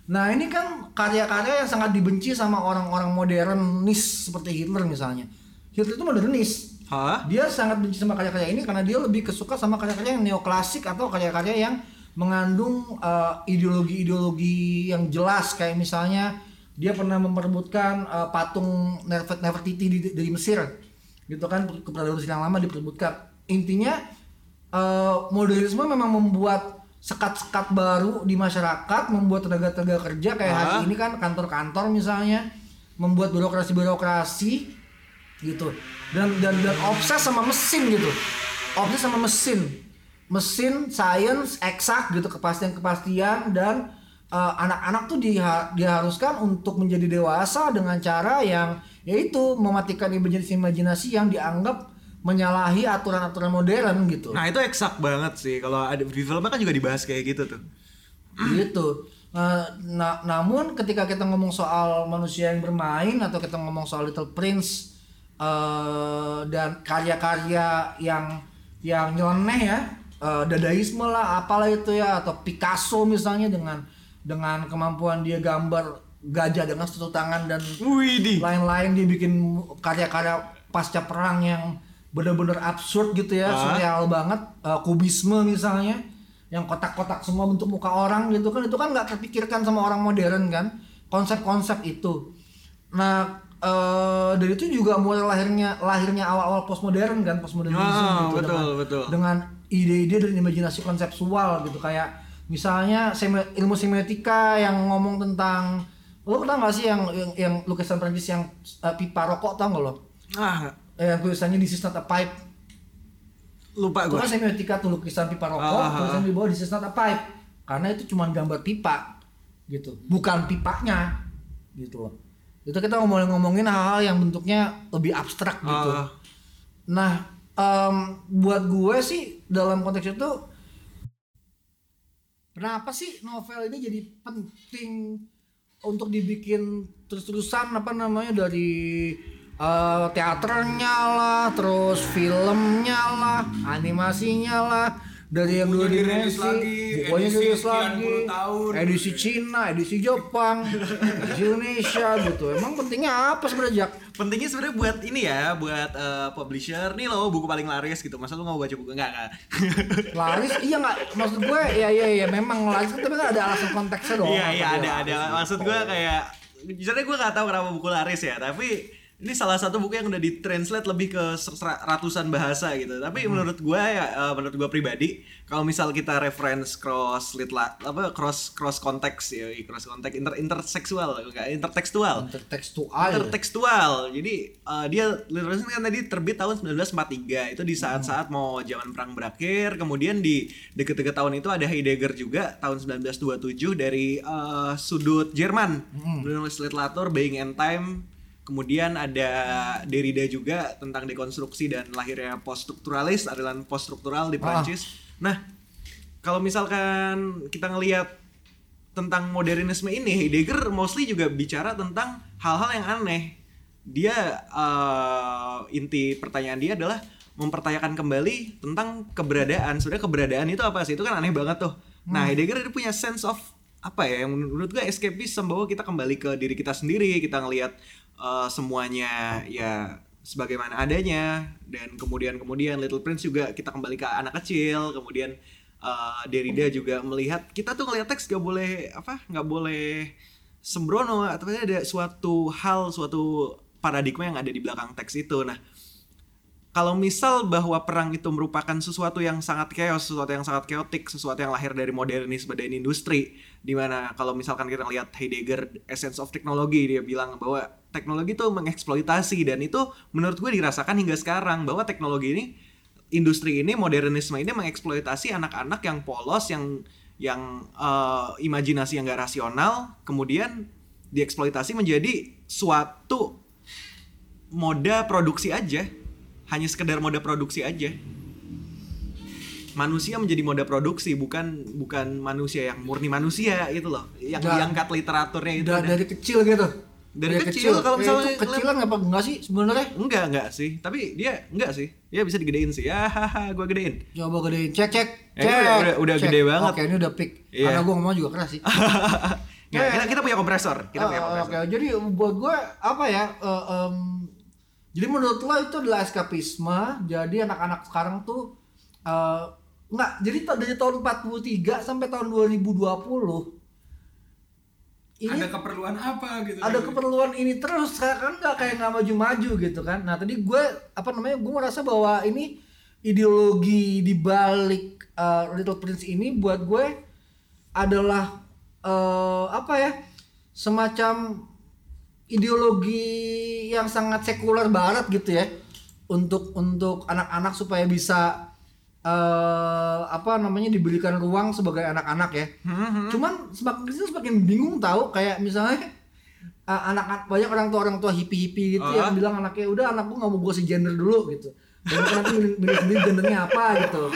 nah ini kan karya-karya yang sangat dibenci sama orang-orang modernis seperti Hitler misalnya Hitler itu modernis Hah? dia sangat benci sama karya-karya ini karena dia lebih kesuka sama karya-karya yang neoklasik atau karya-karya yang mengandung uh, ideologi-ideologi yang jelas kayak misalnya dia pernah memperebutkan uh, patung Nefer- Nefertiti di, dari Mesir. Gitu kan keberadaan Mesir yang lama diperebutkan. Intinya uh, modernisme memang membuat sekat-sekat baru di masyarakat membuat tenaga-tenaga kerja kayak hari Ah. ini kan kantor-kantor misalnya membuat birokrasi-birokrasi gitu. Dan dan dan obses sama mesin gitu. Obses sama mesin. Mesin sains eksak gitu. Kepastian kepastian uh, anak-anak tuh diha- diharuskan untuk menjadi dewasa dengan cara yang yaitu mematikan imajinasi imajinasi yang dianggap menyalahi aturan-aturan modern gitu Nah, itu eksak banget sih. Kalau ada di filmnya kan juga dibahas kayak gitu tuh. gitu Eh, na- namun ketika kita ngomong soal manusia yang bermain atau kita ngomong soal Little Prince eh, dan karya-karya yang yang nyeleneh ya eh, dadaisme lah apalah itu ya atau Picasso misalnya dengan dengan kemampuan dia gambar gajah dengan satu tangan dan lain-lain dia bikin karya-karya pasca perang yang benar-benar absurd gitu ya, Ah. surreal banget, Eh, kubisme misalnya, yang kotak-kotak semua bentuk muka orang gitu kan, itu kan nggak terpikirkan sama orang modern kan, konsep-konsep itu. Nah eh, dari itu juga mulai lahirnya lahirnya awal-awal postmodern kan, postmodernisme Ah, gitu betul, dengan, betul. dengan ide-ide dan imajinasi konseptual gitu kayak misalnya semi- ilmu semiotika yang ngomong tentang lo tau gak sih yang yang, yang lukisan Prancis yang uh, pipa rokok tau gak lo? Ah, Eh, yang tulisannya this is not a pipe. lupa Itu gue. kan semiotika tuh lukisan pipa rokok, Ah, ah, ah. tulisan di bawah this is not a pipe. Karena itu cuma gambar pipa gitu, bukan pipanya gitu loh. Itu kita ngomongin ngomongin hal-hal yang bentuknya lebih abstrak gitu. Ah. Nah, em, buat gue sih dalam konteks itu kenapa sih novel ini jadi penting untuk dibikin terus-terusan apa namanya dari eh, teaternya lah, terus filmnya lah, animasinya lah, dari yang dirilis dimensi, edisi dirilis lagi, tahun. edisi Cina, edisi Jepang, edisi Indonesia gitu. Emang pentingnya apa sebenarnya Jak? Pentingnya sebenarnya buat ini ya, buat eh, publisher nih loh buku paling laris gitu. Masa lu nggak mau baca buku enggak enggak? laris iya nggak maksud gue ya iya iya memang laris kan tapi kan ada alasan konteksnya dong Iya iya ada ada. Maksud gue kayak jujurnya gue gak tahu kenapa buku laris ya, tapi ini salah satu buku yang udah ditranslate lebih ke ratusan bahasa gitu. Tapi menurut gue ya, eh, menurut gue pribadi, kalau misal kita reference cross litla, apa cross cross konteks ya, cross konteks inter interseksual, enggak intertekstual. Intertekstual. Intertekstual. Jadi eh, dia literally kan tadi terbit tahun 1943. Itu di saat-saat mau zaman perang berakhir. Kemudian di deket-deket tahun itu ada Heidegger juga tahun 1927 dari eh, sudut Jerman. Menulis literatur Being and Time. Kemudian ada Derrida juga tentang dekonstruksi dan lahirnya poststrukturalis, aliran poststruktural di Prancis. Nah, kalau misalkan kita ngelihat tentang modernisme ini Heidegger mostly juga bicara tentang hal-hal yang aneh. Dia eh, inti pertanyaan dia adalah mempertanyakan kembali tentang keberadaan. Sudah keberadaan itu apa sih? Itu kan aneh banget tuh. Nah, Heidegger dia punya sense of apa ya yang menurut gue escapism bahwa kita kembali ke diri kita sendiri, kita ngelihat eh, semuanya ya sebagaimana adanya. Dan kemudian kemudian Little Prince juga kita kembali ke anak kecil, kemudian uh, Derrida juga melihat kita tuh ngelihat teks gak boleh apa nggak boleh sembrono atau ada suatu hal suatu paradigma yang ada di belakang teks itu. Nah kalau misal bahwa perang itu merupakan sesuatu yang sangat chaos, sesuatu yang sangat chaotic, sesuatu yang lahir dari modernisme dan industri, di mana kalau misalkan kita lihat Heidegger Essence of Technology dia bilang bahwa teknologi itu mengeksploitasi dan itu menurut gue dirasakan hingga sekarang bahwa teknologi ini industri ini modernisme ini mengeksploitasi anak-anak yang polos yang yang eh, imajinasi yang gak rasional kemudian dieksploitasi menjadi suatu moda produksi aja. Hanya sekedar moda produksi aja. Manusia menjadi moda produksi bukan bukan manusia yang murni manusia gitu loh. Yang Da- diangkat literaturnya itu Da- dari kecil gitu. Dari kecil, kalau Eh, misalnya itu kecilan apa enggak sih sebenarnya? enggak enggak sih tapi dia enggak sih dia bisa digedein sih ya haha gue gedein Coba gedein, cek cek. Eh, cek. udah- udah- udah Cek. gede banget. Oke, ini udah pick. Iya. Karena gua ngomong juga keras sih. Nggak, kita, kita punya kompresor kita punya Ah, kompresor Oke, jadi buat gue apa ya? eh, em, jadi menurut lo itu adalah eskapisme. Jadi anak-anak sekarang tuh eh, nggak. Jadi dari tahun 43 sampai tahun 2020 ini ada keperluan apa gitu ada keperluan ini terus kan? Nggak kayak nggak maju-maju gitu kan? Nah tadi gue apa namanya gue merasa bahwa ini ideologi di balik uh, Little Prince ini buat gue adalah uh, apa ya semacam ideologi yang sangat sekuler barat gitu ya. Untuk untuk anak-anak supaya bisa eh apa namanya diberikan ruang sebagai anak-anak ya. Cuman semakin ke sini semakin bingung tahu kayak misalnya eh, anak banyak orang tua orang tua hippie hippie gitu Ah. yang bilang anaknya udah anakku nggak mau gue si gender dulu gitu. Dan nanti milih, sendiri gendernya apa gitu.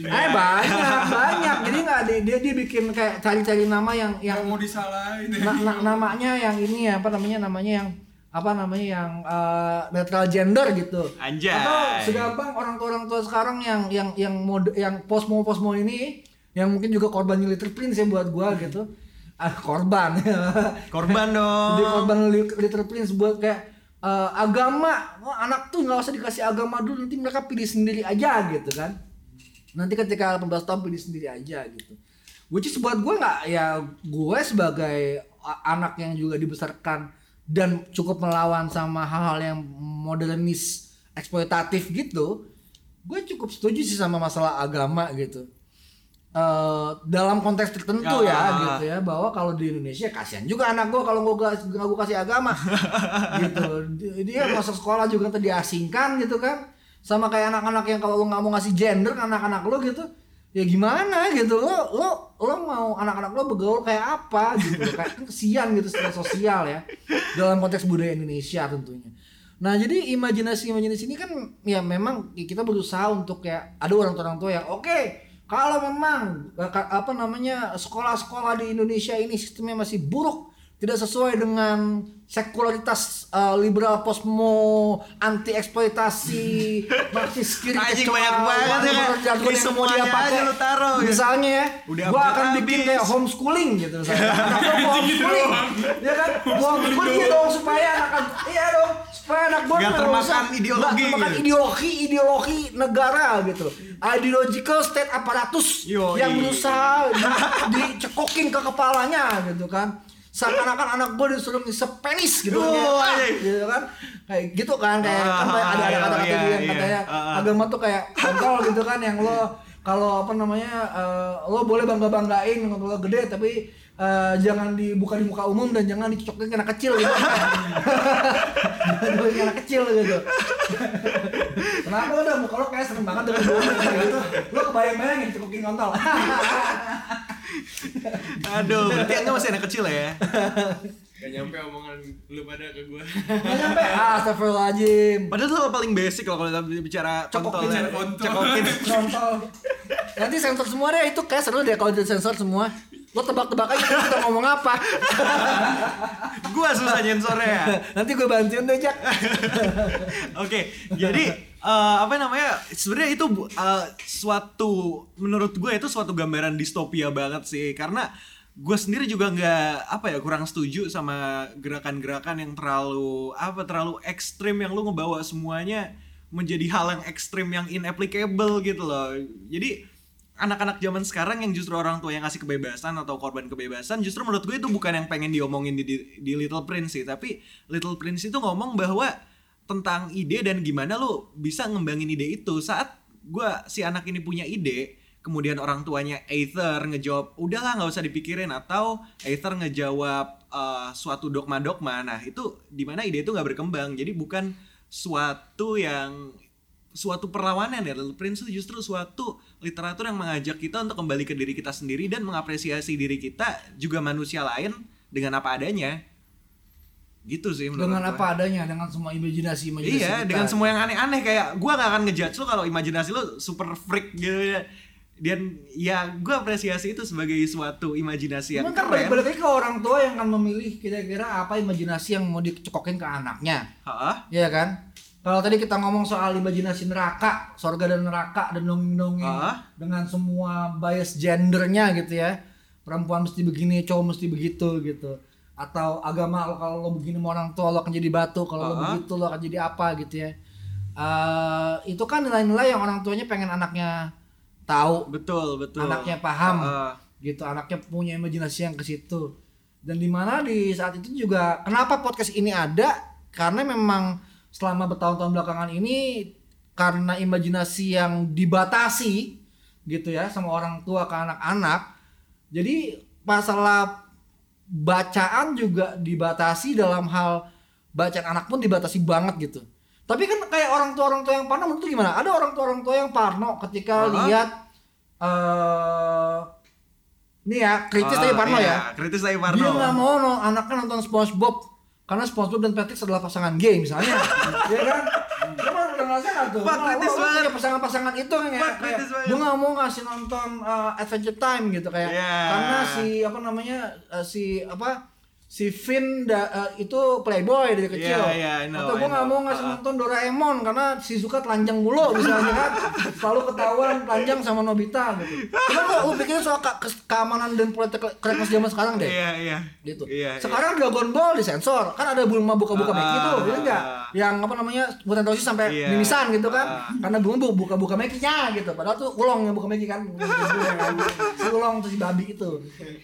Eh banyak banyak. Jadi nggak dia, dia dia bikin kayak cari-cari nama yang yang yang mau disalahin na- na- namanya yang ini ya apa namanya namanya yang apa namanya yang eh, netral gender gitu. Anjay. atau segampang orang tua orang tua sekarang yang yang yang mode yang posmo posmo ini yang mungkin juga korban Little Prince ya buat gua gitu. Ah korban. Korban dong. Jadi korban Li- Little Prince buat kayak eh, agama. Oh, anak tuh nggak usah dikasih agama dulu nanti mereka pilih sendiri aja gitu kan. Nanti ketika 18 tahun pilih sendiri aja gitu. Which is buat gue nggak ya gue sebagai anak yang juga dibesarkan dan cukup melawan sama hal-hal yang modernis eksploitatif gitu gue cukup setuju sih sama masalah agama gitu. Eh, dalam konteks tertentu ya, Ya. gitu ya bahwa kalau di Indonesia kasihan juga anak gue kalau gue gak, gue kasih agama. Gitu. Di- dia masuk sekolah juga nanti diasingkan gitu kan. Sama kayak anak-anak yang kalau lo nggak mau ngasih gender ke anak-anak lo gitu ya gimana gitu lo lo lo mau anak-anak lo bergaul kayak apa gitu kayak kan kesian gitu secara sosial ya dalam konteks budaya Indonesia tentunya. Nah jadi imajinasi imajinasi ini kan ya memang kita berusaha untuk kayak ada orang-orang tua yang oke kalau memang eh, apa namanya sekolah-sekolah di Indonesia ini sistemnya masih buruk tidak sesuai dengan sekularitas eh, liberal posmo anti eksploitasi marxis kiri kecoa, banyak banget ya, kan? Di mau dia pakai. lu taruh, gitu. misalnya ya Udah gua akan bikin habis. kayak homeschooling gitu misalnya gua mau homeschooling ya kan Gua homeschooling iya dong supaya anak iya dong supaya anak gua Nggak termakan ideologi nggak termakan gitu. ideologi ideologi negara gitu ideological state apparatus yang berusaha di- dicekokin ke kepalanya gitu kan seakan-akan anak gue disuruh ngisep penis gitu Oh, kayak, ah, gitu kan. Kayak gitu kan kayak Ah, kan ada ada iya, kata-kata iya, yang iya. katanya Ah, ah. agama tuh kayak kontol gitu kan yang lo kalau apa namanya eh, lo boleh bangga banggain kalau lo gede tapi eh, jangan dibuka di muka umum dan jangan dicocokin ke anak kecil gitu. Dicocokin ke anak kecil gitu. Kenapa udah muka lo kayak serem banget dengan gue gitu? Lo kebayang-bayangin dicocokin kontol Aduh, berarti enggak masih anak kecil ya. Gak nyampe omongan lu pada ke gua. Nggak nyampe ah, astagfirullahaladzim Padahal hal paling basic loh kalau kita bicara Cokokin, kontol ya. kontol. Cokokin. Kontol. Nanti sensor semua deh itu kayak seru deh kalau di sensor semua. Lo tebak-tebak aja kita ngomong apa. Gua susah nyensornya ya. Nanti gue bantuin deh Jack. Oke, jadi eh, apa namanya? Sebenarnya itu eh, suatu menurut gue itu suatu gambaran distopia banget sih karena gue sendiri juga nggak apa ya kurang setuju sama gerakan-gerakan yang terlalu apa terlalu ekstrim yang lu ngebawa semuanya menjadi hal yang ekstrim yang inapplicable gitu loh. Jadi anak-anak zaman sekarang yang justru orang tua yang ngasih kebebasan atau korban kebebasan justru menurut gue itu bukan yang pengen diomongin di, di, di Little Prince sih tapi Little Prince itu ngomong bahwa tentang ide dan gimana lo bisa ngembangin ide itu. Saat gua si anak ini punya ide kemudian orang tuanya Aether ngejawab udahlah nggak usah dipikirin. Atau Aether ngejawab eh, suatu dogma-dogma. Nah itu di mana ide itu nggak berkembang. Jadi bukan suatu yang suatu perlawanan ya. Little Prince itu justru suatu literatur yang mengajak kita untuk kembali ke diri kita sendiri dan mengapresiasi diri kita juga manusia lain dengan apa adanya gitu sih menurut Dengan apa adanya, dengan semua imajinasi imajinasi Iya, kita. dengan semua yang aneh-aneh kayak gua gak akan ngejudge lu kalau imajinasi lu super freak gitu ya. Dan ya gua apresiasi itu sebagai suatu imajinasi yang kan keren. balik-balik ke orang tua yang akan memilih kira-kira apa imajinasi yang mau dicekokin ke anaknya. Hah? Iya kan? Kalau tadi kita ngomong soal imajinasi neraka, sorga dan neraka dan dongeng-dongeng dengan semua bias gendernya gitu ya. Perempuan mesti begini, cowok mesti begitu gitu. Atau agama lo kalau lo begini sama orang tua lo akan jadi batu, kalau lo Ah. begitu lo akan jadi apa gitu ya. Eh, itu kan nilai-nilai yang orang tuanya pengen anaknya tahu, Betul, betul. anaknya paham Ah, gitu anaknya punya imajinasi yang ke situ dan di mana di saat itu juga kenapa podcast ini ada karena memang selama bertahun-tahun belakangan ini karena imajinasi yang dibatasi gitu ya sama orang tua ke anak-anak jadi masalah bacaan juga dibatasi dalam hal bacaan anak pun dibatasi banget gitu tapi kan kayak orang tua orang tua yang parno menurut gimana ada orang tua orang tua yang parno ketika Hah? lihat eh ini ya kritis ah, tadi Parno iya, ya Kritis dari Parno. dia nggak mau no, anaknya nonton SpongeBob karena SpongeBob dan Patrick adalah pasangan gay misalnya ya kan mah udah ngerasa nggak tuh Pak, kritis banget. punya pasangan-pasangan itu kan ya Pak, kayak kritis banget. gue nggak mau ngasih nonton uh, Adventure Time gitu kayak Iya. karena si apa namanya uh, si apa si Finn da, uh, itu playboy dari kecil iya, I know, atau gue nggak mau ngasih Ah. nonton Doraemon karena si Zuka telanjang mulu misalnya kan selalu ketahuan telanjang sama Nobita gitu cuma lu, lu pikirin soal ke- ke- keamanan dan politik correctness zaman sekarang deh Iya, iya. gitu. Iya, Sekarang Dragon Ball disensor, kan ada Bulma buka-buka Meki tuh, gitu enggak? Yang apa namanya mutan dosis sampai Iya. mimisan gitu kan? Ah. Karena Bulma bu- buka-buka Mekinya gitu. Padahal tuh ulong yang buka Meki kan. si ulong tuh si babi itu.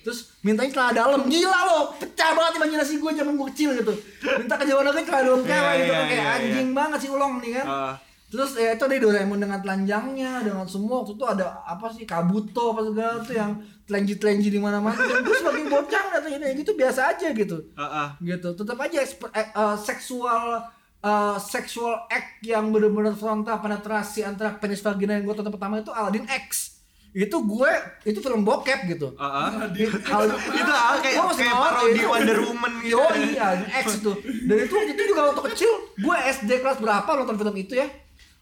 Terus mintanya celana dalam, gila lo, pecah banget imajinasi gue zaman gue kecil gitu. Minta ke Jawa Negeri celana dalam Iya, cewek gitu iya, kan kayak iya, iya. anjing banget si ulong nih kan. Ah, Terus ya itu ada Doraemon dengan telanjangnya, dengan semua waktu itu ada apa sih Kabuto apa segala tuh yang telanji-telanji di mana-mana. Gue sebagai bocah katanya kayak gitu biasa aja gitu. ah, ah. Gitu. Tetap aja eksper- eh, eh, seksual eh, seksual act yang benar-benar frontal penetrasi antara penis vagina yang gue tonton pertama itu Aladdin X. Itu gue itu film bokep gitu. Ah, ah. Aladdin- Itu ah, kayak Gua masih kayak nonton, parodi Wonder Woman gitu. Yo iya, X itu. Dan itu waktu itu juga waktu kecil, gue SD kelas berapa nonton film itu ya.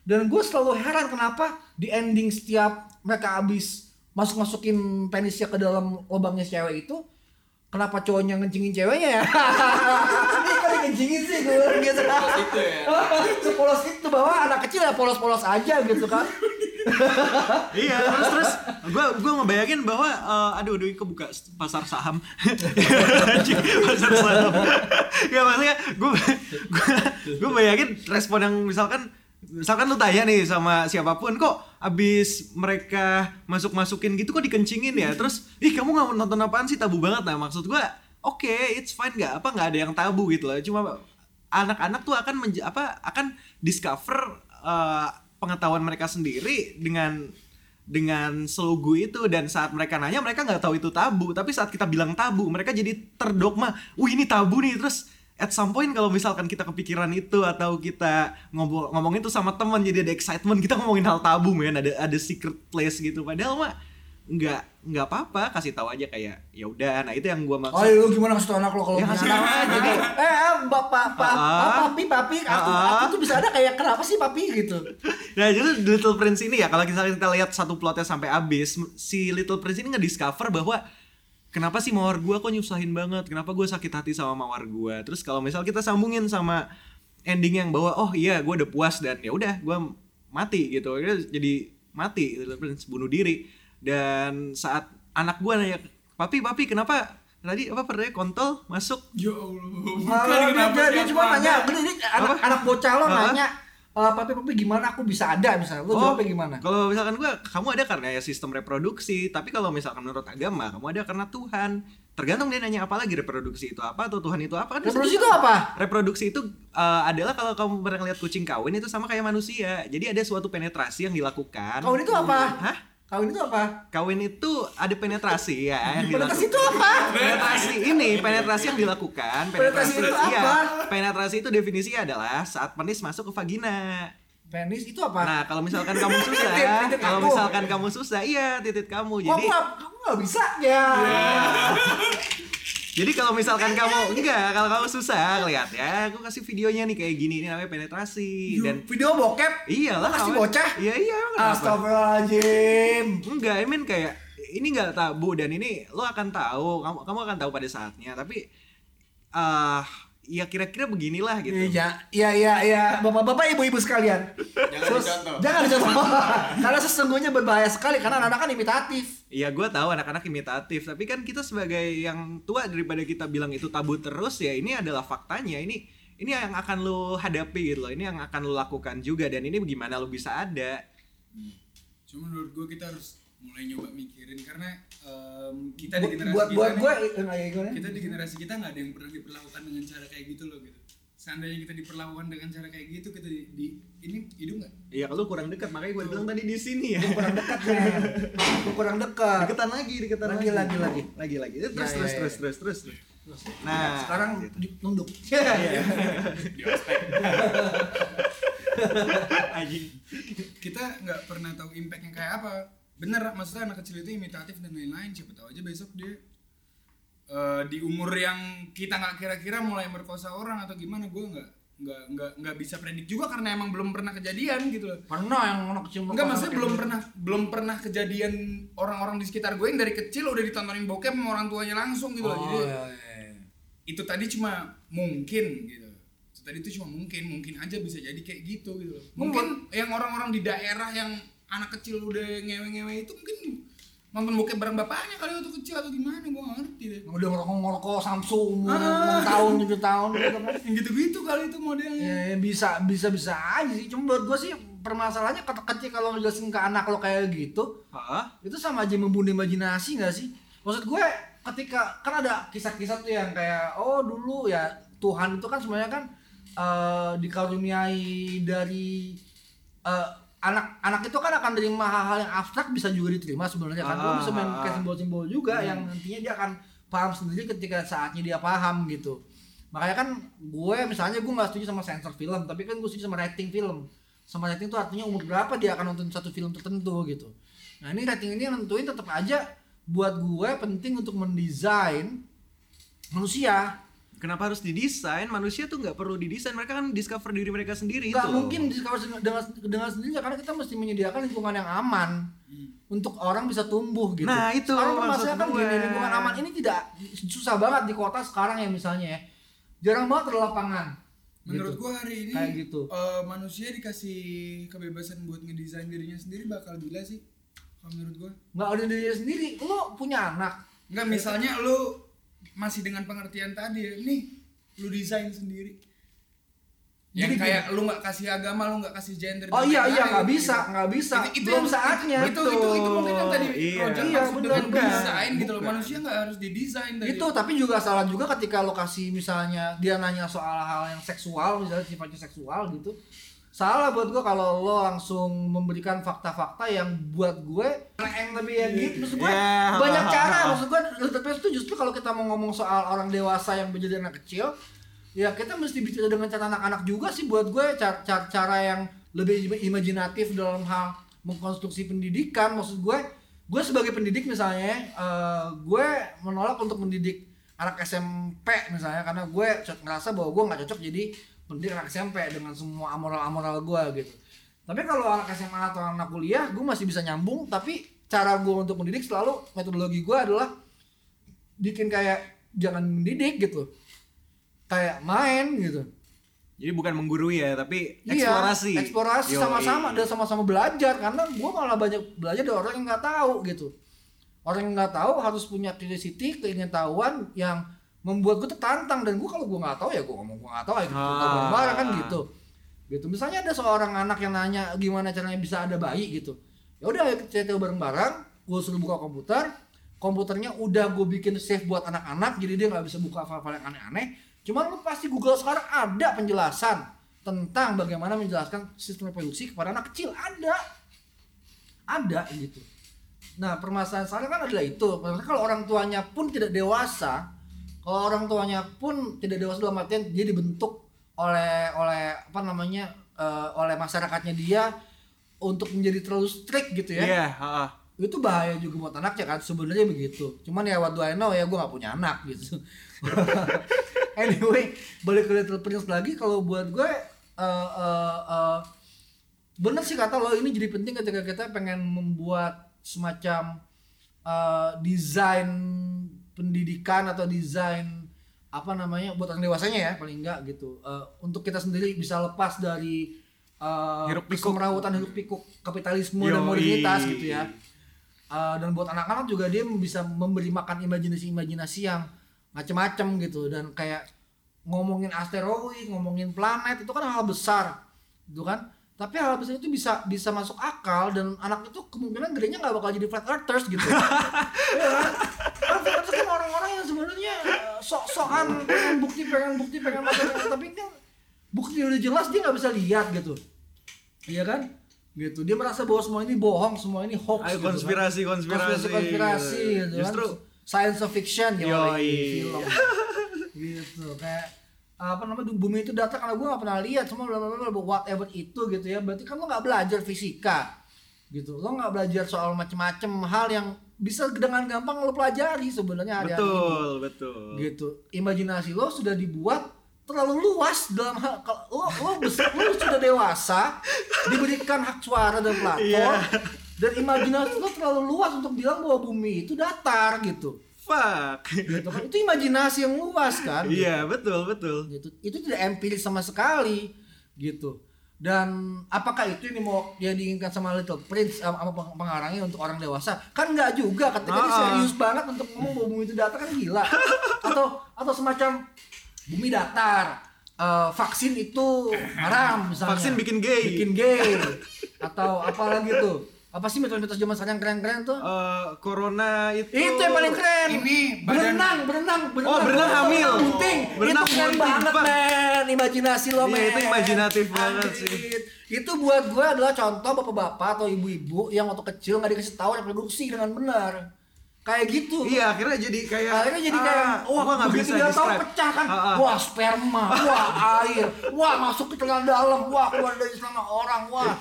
Dan gue selalu heran kenapa di ending setiap mereka habis masuk-masukin penisnya ke dalam lubangnya cewek itu, kenapa cowoknya ngencingin ceweknya ya? Ini kok dikencingin sih gue gitu. itu ya. Sepolos itu bahwa anak kecil ya polos-polos aja gitu kan. Iya terus terus. Gue gue ngebayangin bahwa eh, aduh aduh kebuka pasar saham? Pasar saham. Ya maksudnya gue gue bayangin respon yang misalkan misalkan lu tanya nih sama siapa pun kok abis mereka masuk masukin gitu kok dikencingin ya? Terus ih kamu nggak nonton apaan sih? Tabu banget nah maksud gue oke it's fine nggak? Apa nggak ada yang tabu gitu loh. Cuma anak-anak tuh akan menja- apa akan discover uh, pengetahuan mereka sendiri dengan dengan selugu itu. Dan saat mereka nanya mereka nggak tahu itu tabu. Tapi saat kita bilang tabu mereka jadi terdogma. Wih ini tabu nih. Terus at some point kalau misalkan kita kepikiran itu atau kita ngomong ngomong itu sama teman jadi ada excitement kita ngomongin hal tabu men. Ada ada secret place gitu. Padahal mah nggak nggak apa-apa kasih tahu aja kayak ya udah nah itu yang gua maksud Oh, lu gimana kasih tau anak lo kalau Ya, punya kasih anak? tahu aja. Jadi, eh, bapak, pak, Ah. papi, papi, aku, Ah. aku tuh bisa ada kayak kenapa sih papi gitu? Nah jadi Little Prince ini ya kalau kita kita lihat satu plotnya sampai habis si Little Prince ini nge-discover bahwa kenapa sih mawar gua kok nyusahin banget kenapa gue sakit hati sama mawar gua terus kalau misal kita sambungin sama ending yang bahwa oh iya gue udah puas dan ya udah gue mati gitu jadi mati Little Prince bunuh diri dan saat anak gua nanya papi papi kenapa tadi apa pernah kontol masuk Ya Allah. Bukan Malah dia, kenapa dia, dia cuma ada. nanya, bener ini anak, Apa? anak bocah lo nanya, "Eh, papi papi gimana aku bisa ada misalnya, lo jawabnya gimana? Kalau misalkan gua kamu ada karena ya sistem reproduksi, tapi kalau misalkan menurut agama kamu ada karena Tuhan. Tergantung dia nanya apa lagi reproduksi itu apa atau Tuhan itu apa kan Reproduksi itu apa? Reproduksi itu uh, adalah kalau kamu pernah lihat kucing kawin itu sama kayak manusia. Jadi ada suatu penetrasi yang dilakukan. Kawin itu apa? Hah? Kawin itu apa? Kawin itu ada penetrasi ya yang Penetrasi itu apa? Penetrasi ini penetrasi yang dilakukan. Penetrasi itu iya, apa? penetrasi itu definisinya adalah saat penis masuk ke vagina. Penis itu apa? Nah, kalau misalkan kamu susah, Titit, titit kalau misalkan kamu susah, iya titit kamu. Jadi aku, gak- aku gak bisa ya. jadi kalau misalkan kamu enggak, kalau kamu susah lihat ya, aku kasih videonya nih kayak gini ini namanya penetrasi dan Video bokep? iyalah kasih bocah? Iya iya? Astagfirullahaladzim. Enggak, I mean kayak ini enggak tabu dan ini lo akan tahu, kamu kamu akan tahu pada saatnya, tapi ah ya kira-kira beginilah gitu. Iya, iya, iya, iya. Bapak-bapak, ibu-ibu sekalian. Jangan Terus- dicontoh. Jangan dicontoh. karena sesungguhnya berbahaya sekali karena anak-anak kan imitatif. Iya gue tahu anak-anak imitatif tapi kan kita sebagai yang tua daripada kita bilang itu tabu terus ya ini adalah faktanya ini ini yang akan lo hadapi gitu loh ini yang akan lo lakukan juga dan ini gimana lo bisa ada Cuma menurut gue kita harus mulai nyoba mikirin karena em, kita di generasi buat kita buat nih, gue kita di generasi kita nggak ada yang pernah diperlakukan dengan cara kayak gitu loh gitu. Seandainya kita diperlakukan dengan cara kayak gitu kita di, di- ini hidup nggak? Iya kalau kurang dekat makanya gue bilang tadi di sini ya kurang dekat ya. Lu kurang dekat. deketan lagi deketan Lagi, lagi, lagi. lagi lagi terus Ya, terus ya, terus ya. terus terus terus terus nah sekarang di- nunduk. Di ospek. anjing kita nggak pernah tahu impactnya kayak apa. Bener, maksudnya anak kecil itu imitatif dan lain-lain. Siapa tahu aja besok dia eh, di umur yang kita nggak kira-kira mulai merkosa orang atau gimana gue nggak nggak nggak nggak bisa predik juga karena emang belum pernah kejadian gitu loh. Pernah yang anak kecil Enggak maksudnya belum gitu. pernah belum pernah kejadian orang-orang di sekitar gue yang dari kecil udah ditontonin bokep sama orang tuanya langsung gitu loh. Oh, Jadi iya, iya. itu tadi cuma mungkin gitu. Itu tadi itu cuma mungkin, mungkin aja bisa jadi kayak gitu gitu. loh. Mungkin yang orang-orang di daerah yang anak kecil udah ngewe-ngewe itu mungkin nonton bokep bareng bapaknya kali waktu kecil atau gimana gue gak ngerti deh. udah ngerokok-ngerokok Samsung umur Ah. 6 tahun 7 tahun gitu kan. Yang gitu-gitu kali itu modelnya. Ya, ya, bisa bisa bisa aja sih. Cuma menurut gue sih permasalahannya kata kecil kalau ngejelasin ke anak lo kayak gitu, Hah? itu sama aja membunuh imajinasi gak sih? Maksud gue ketika kan ada kisah-kisah tuh yang kayak oh dulu ya Tuhan itu kan sebenarnya kan eh, dikaruniai dari eh, anak anak itu kan akan terima hal-hal yang abstrak bisa juga diterima sebenarnya kan. Lo Ah, bisa main ah, kayak ah. simbol-simbol juga yang nantinya dia akan paham sendiri ketika saatnya dia paham gitu. Makanya kan gue misalnya gue nggak setuju sama sensor film tapi kan gue setuju sama rating film. Sama rating itu artinya umur berapa dia akan nonton satu film tertentu gitu. Nah ini rating ini nentuin tetap aja buat gue penting untuk mendesain manusia Kenapa harus didesain? Manusia tuh nggak perlu didesain. Mereka kan discover diri mereka sendiri nggak itu. mungkin discover dengan dengan sendirinya karena kita mesti menyediakan lingkungan yang aman untuk orang bisa tumbuh gitu. Nah, itu Sekarang maksud maksudnya kan gue. gini lingkungan aman ini tidak susah banget di kota sekarang ya misalnya ya. Jarang banget ada lapangan. Menurut Gitu. gua hari ini Kayak gitu. eh, manusia dikasih kebebasan buat ngedesain dirinya sendiri bakal gila sih. Kalau menurut gua. nggak ada diri sendiri. Lo punya anak. Enggak misalnya lu masih dengan pengertian tadi nih lu desain sendiri. yang Jadi kayak lu nggak kasih agama lu nggak kasih gender Oh iya iya nggak gitu. bisa nggak bisa Itu- itu belum yang- saatnya itu itu itu mungkin yang tadi Iya. Roger Iya, maksud dengan Bukan. desain gitu loh manusia nggak harus didesain tadi itu tapi juga salah juga ketika lo kasih misalnya dia nanya soal hal yang seksual misalnya sifatnya seksual gitu salah buat gue kalau lo langsung memberikan fakta-fakta yang buat gue yang lebih ya gitu. Maksud gue Ya. banyak cara. Maksud gue Prince itu justru kalau kita mau ngomong soal orang dewasa yang menjadi anak kecil ya kita mesti bicara dengan cara anak-anak juga sih buat gue. Cara, cara, cara yang lebih imajinatif dalam hal mengkonstruksi pendidikan. Maksud gue gue sebagai pendidik misalnya eh, gue menolak untuk mendidik anak SMP misalnya karena gue ngerasa bahwa gue nggak cocok jadi pendidik anak SMP dengan semua amoral-amoral gue gitu. Tapi kalau anak SMA atau anak kuliah gue masih bisa nyambung tapi cara gue untuk mendidik selalu metodologi gue adalah bikin kayak jangan mendidik gitu. Kayak main gitu. Jadi bukan menggurui ya, tapi Iya, eksplorasi. eksplorasi sama-sama dan sama-sama belajar karena gue malah banyak belajar dari orang yang nggak tahu gitu. Orang yang nggak tahu harus punya curiosity keingintahuan yang membuat gue tertantang dan gue kalau gue nggak tahu ya gue ngomong gue nggak tahu ya kita Ah. bareng kan gitu. Gitu. Misalnya ada seorang anak yang nanya gimana caranya bisa ada bayi gitu. Ya udah ayo kita tahu bareng-bareng. Gue suruh buka komputer. Komputernya udah gue bikin save buat anak-anak jadi dia nggak bisa buka hal-hal yang aneh-aneh. Cuman lu pasti Google sekarang ada penjelasan tentang bagaimana menjelaskan sistem reproduksi kepada anak kecil. Ada. Ada gitu. Nah permasalahan sekarang kan adalah itu. Kalau orang tuanya pun tidak dewasa kalau orang tuanya pun tidak dewasa dalam artian dia dibentuk oleh oleh apa namanya eh, oleh masyarakatnya dia untuk menjadi terlalu strict gitu ya. Iya, heeh. itu bahaya juga buat anaknya kan sebenarnya begitu. Cuman ya what do I know ya gue nggak punya anak gitu. Anyway balik ke Little Prince lagi kalau buat gue eh eh, eh, bener sih kata lo ini jadi penting ketika kita pengen membuat semacam eh, desain pendidikan atau desain apa namanya buat orang dewasanya ya paling enggak gitu Eh, untuk kita sendiri bisa lepas dari eh, Hiruk pikuk. kesemrawutan hiruk pikuk kapitalisme Yoi. dan modernitas gitu ya Uh, dan buat anak-anak juga dia bisa memberi makan imajinasi-imajinasi yang macem-macem gitu dan kayak ngomongin asteroid, ngomongin planet itu kan hal besar, gitu kan? Tapi hal besar itu bisa bisa masuk akal dan anak itu kemungkinan gedenya nggak bakal jadi flat earthers gitu. ya kan? Kan flat earthers kan orang-orang yang sebenarnya uh, sok-sokan pengen bukti, pengen bukti, pengen macam tapi kan bukti udah jelas dia nggak bisa lihat gitu. Iya kan? gitu dia merasa bahwa semua ini bohong semua ini hoax Ayo gitu kan. konspirasi, konspirasi. konspirasi gitu Justru kan science of fiction ya film gitu kayak apa namanya bumi itu datang karena gue gak pernah lihat semua bla bla bla whatever itu gitu ya berarti kan lo nggak belajar fisika gitu lo nggak belajar soal macem-macem hal yang bisa dengan gampang lo pelajari sebenarnya hari-hari ini betul, betul. gitu imajinasi lo sudah dibuat terlalu luas dalam hal kalau lo lo, besar, lo sudah dewasa diberikan hak suara dan platform Iya. dan imajinasi lo terlalu luas untuk bilang bahwa bumi itu datar gitu Fuck. gitu kan itu imajinasi yang luas kan Iya, betul, betul. gitu itu tidak empiris sama sekali gitu dan apakah itu ini mau yang diinginkan sama Little Prince peng- pengarangnya untuk orang dewasa? Kan nggak juga ketika dia Ah. serius banget untuk ngomong bahwa bumi itu datar kan gila. Atau atau semacam bumi datar eh, vaksin itu haram misalnya. Vaksin bikin gay. bikin gay. Atau apa lagi tuh apa sih mitos-mitos zaman sekarang keren-keren tuh Eh, corona itu itu yang paling keren. Ini badan- berenang, berenang, berenang. Oh, berenang hamil. Bunting. Berenang itu keren banget, Pak. men. Imajinasi lo, Iya, men. itu imajinatif banget sih. Itu buat gue adalah contoh bapak-bapak atau ibu-ibu yang waktu kecil nggak dikasih tahu reproduksi dengan benar. Kayak gitu. Iya, akhirnya jadi kayak Akhirnya jadi kayak, ah, wah gua nggak begitu bisa dia tahu pecah kan, Ah, ah. wah sperma, wah air, wah masuk ke tengah dalam, wah keluar dari selama orang, wah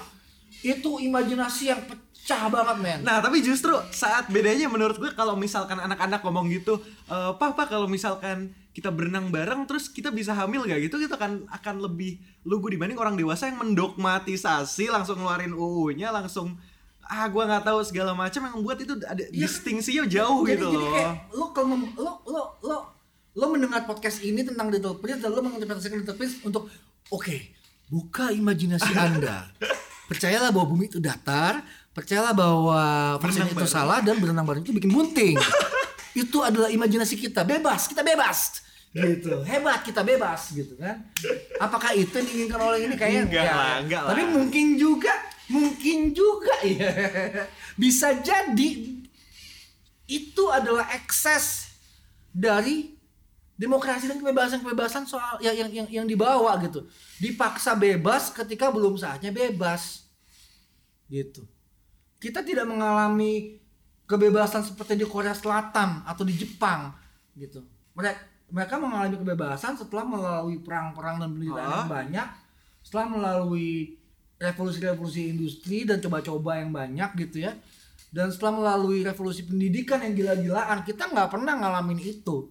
itu imajinasi yang pecah banget men. Nah, tapi justru saat bedanya menurut gue kalau misalkan anak-anak ngomong gitu, eh papa kalau misalkan kita berenang bareng terus kita bisa hamil gak gitu kita akan akan lebih lugu dibanding orang dewasa yang mendogmatisasi langsung ngeluarin UU-nya langsung ah gua nggak tahu segala macam yang membuat itu ada Iya. distingsinya jauh jadi, gitu jadi loh. kayak lo kalau lo lo lo lo mendengar podcast ini tentang Little Prince dan lo menginterpretasikan Little Prince untuk oke buka imajinasi anda percayalah bahwa bumi itu datar percayalah bahwa vaksin itu bareng. salah dan berenang bareng itu bikin bunting. Itu adalah imajinasi kita. Bebas kita bebas. Gitu. Hebat kita bebas gitu kan. Apakah itu yang diinginkan oleh ini? Kayaknya Enggak ya, lah, enggak tapi lah. mungkin juga mungkin juga ya bisa jadi itu adalah ekses dari demokrasi dan kebebasan-kebebasan soal yang yang yang, yang dibawa gitu. Dipaksa bebas ketika belum saatnya bebas. Gitu kita tidak mengalami kebebasan seperti di Korea Selatan atau di Jepang gitu. Mereka mereka mengalami kebebasan setelah melalui perang-perang dan penderitaan Ah. yang banyak setelah melalui revolusi-revolusi industri dan coba-coba yang banyak gitu ya. Dan setelah melalui revolusi pendidikan yang gila-gilaan kita nggak pernah ngalamin itu.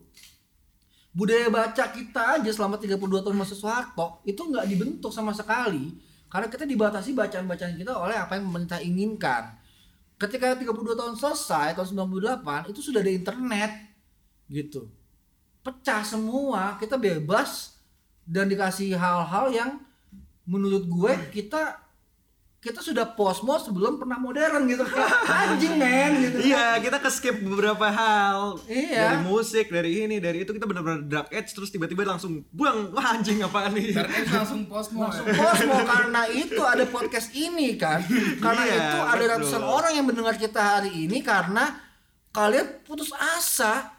Budaya baca kita aja selama 32 tahun masa Soeharto itu nggak dibentuk sama sekali karena kita dibatasi bacaan-bacaan kita oleh apa yang pemerintah inginkan ketika 32 tahun selesai tahun 98 itu sudah ada internet gitu. Pecah semua kita bebas dan dikasih hal-hal yang menurut gue kita kita sudah posmo sebelum pernah modern gitu anjing men gitu Iya, kita ke skip beberapa hal. Iya. Dari musik, dari ini, dari itu kita benar-benar dark edge terus tiba-tiba langsung buang. Wah, anjing apaan nih? Dark langsung posmo ya. Posmo karena itu ada podcast ini kan karena Iya, itu ada betul. ratusan orang yang mendengar kita hari ini karena kalian putus asa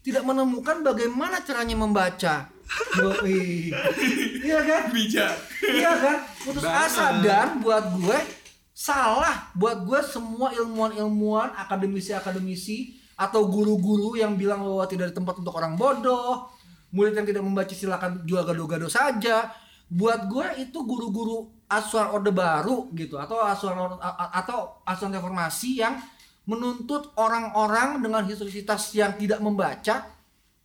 tidak menemukan bagaimana caranya membaca Iya kan? Bijak. iya kan? Putus Banget. asa dan buat gue salah. Buat gue semua ilmuwan-ilmuwan akademisi-akademisi atau guru-guru yang bilang bahwa tidak ada tempat untuk orang bodoh murid yang tidak membaca silakan jual gado-gado saja. Buat gue itu guru-guru asuhan orde baru gitu atau asuhan atau asuhan reformasi yang menuntut orang-orang dengan historisitas yang tidak membaca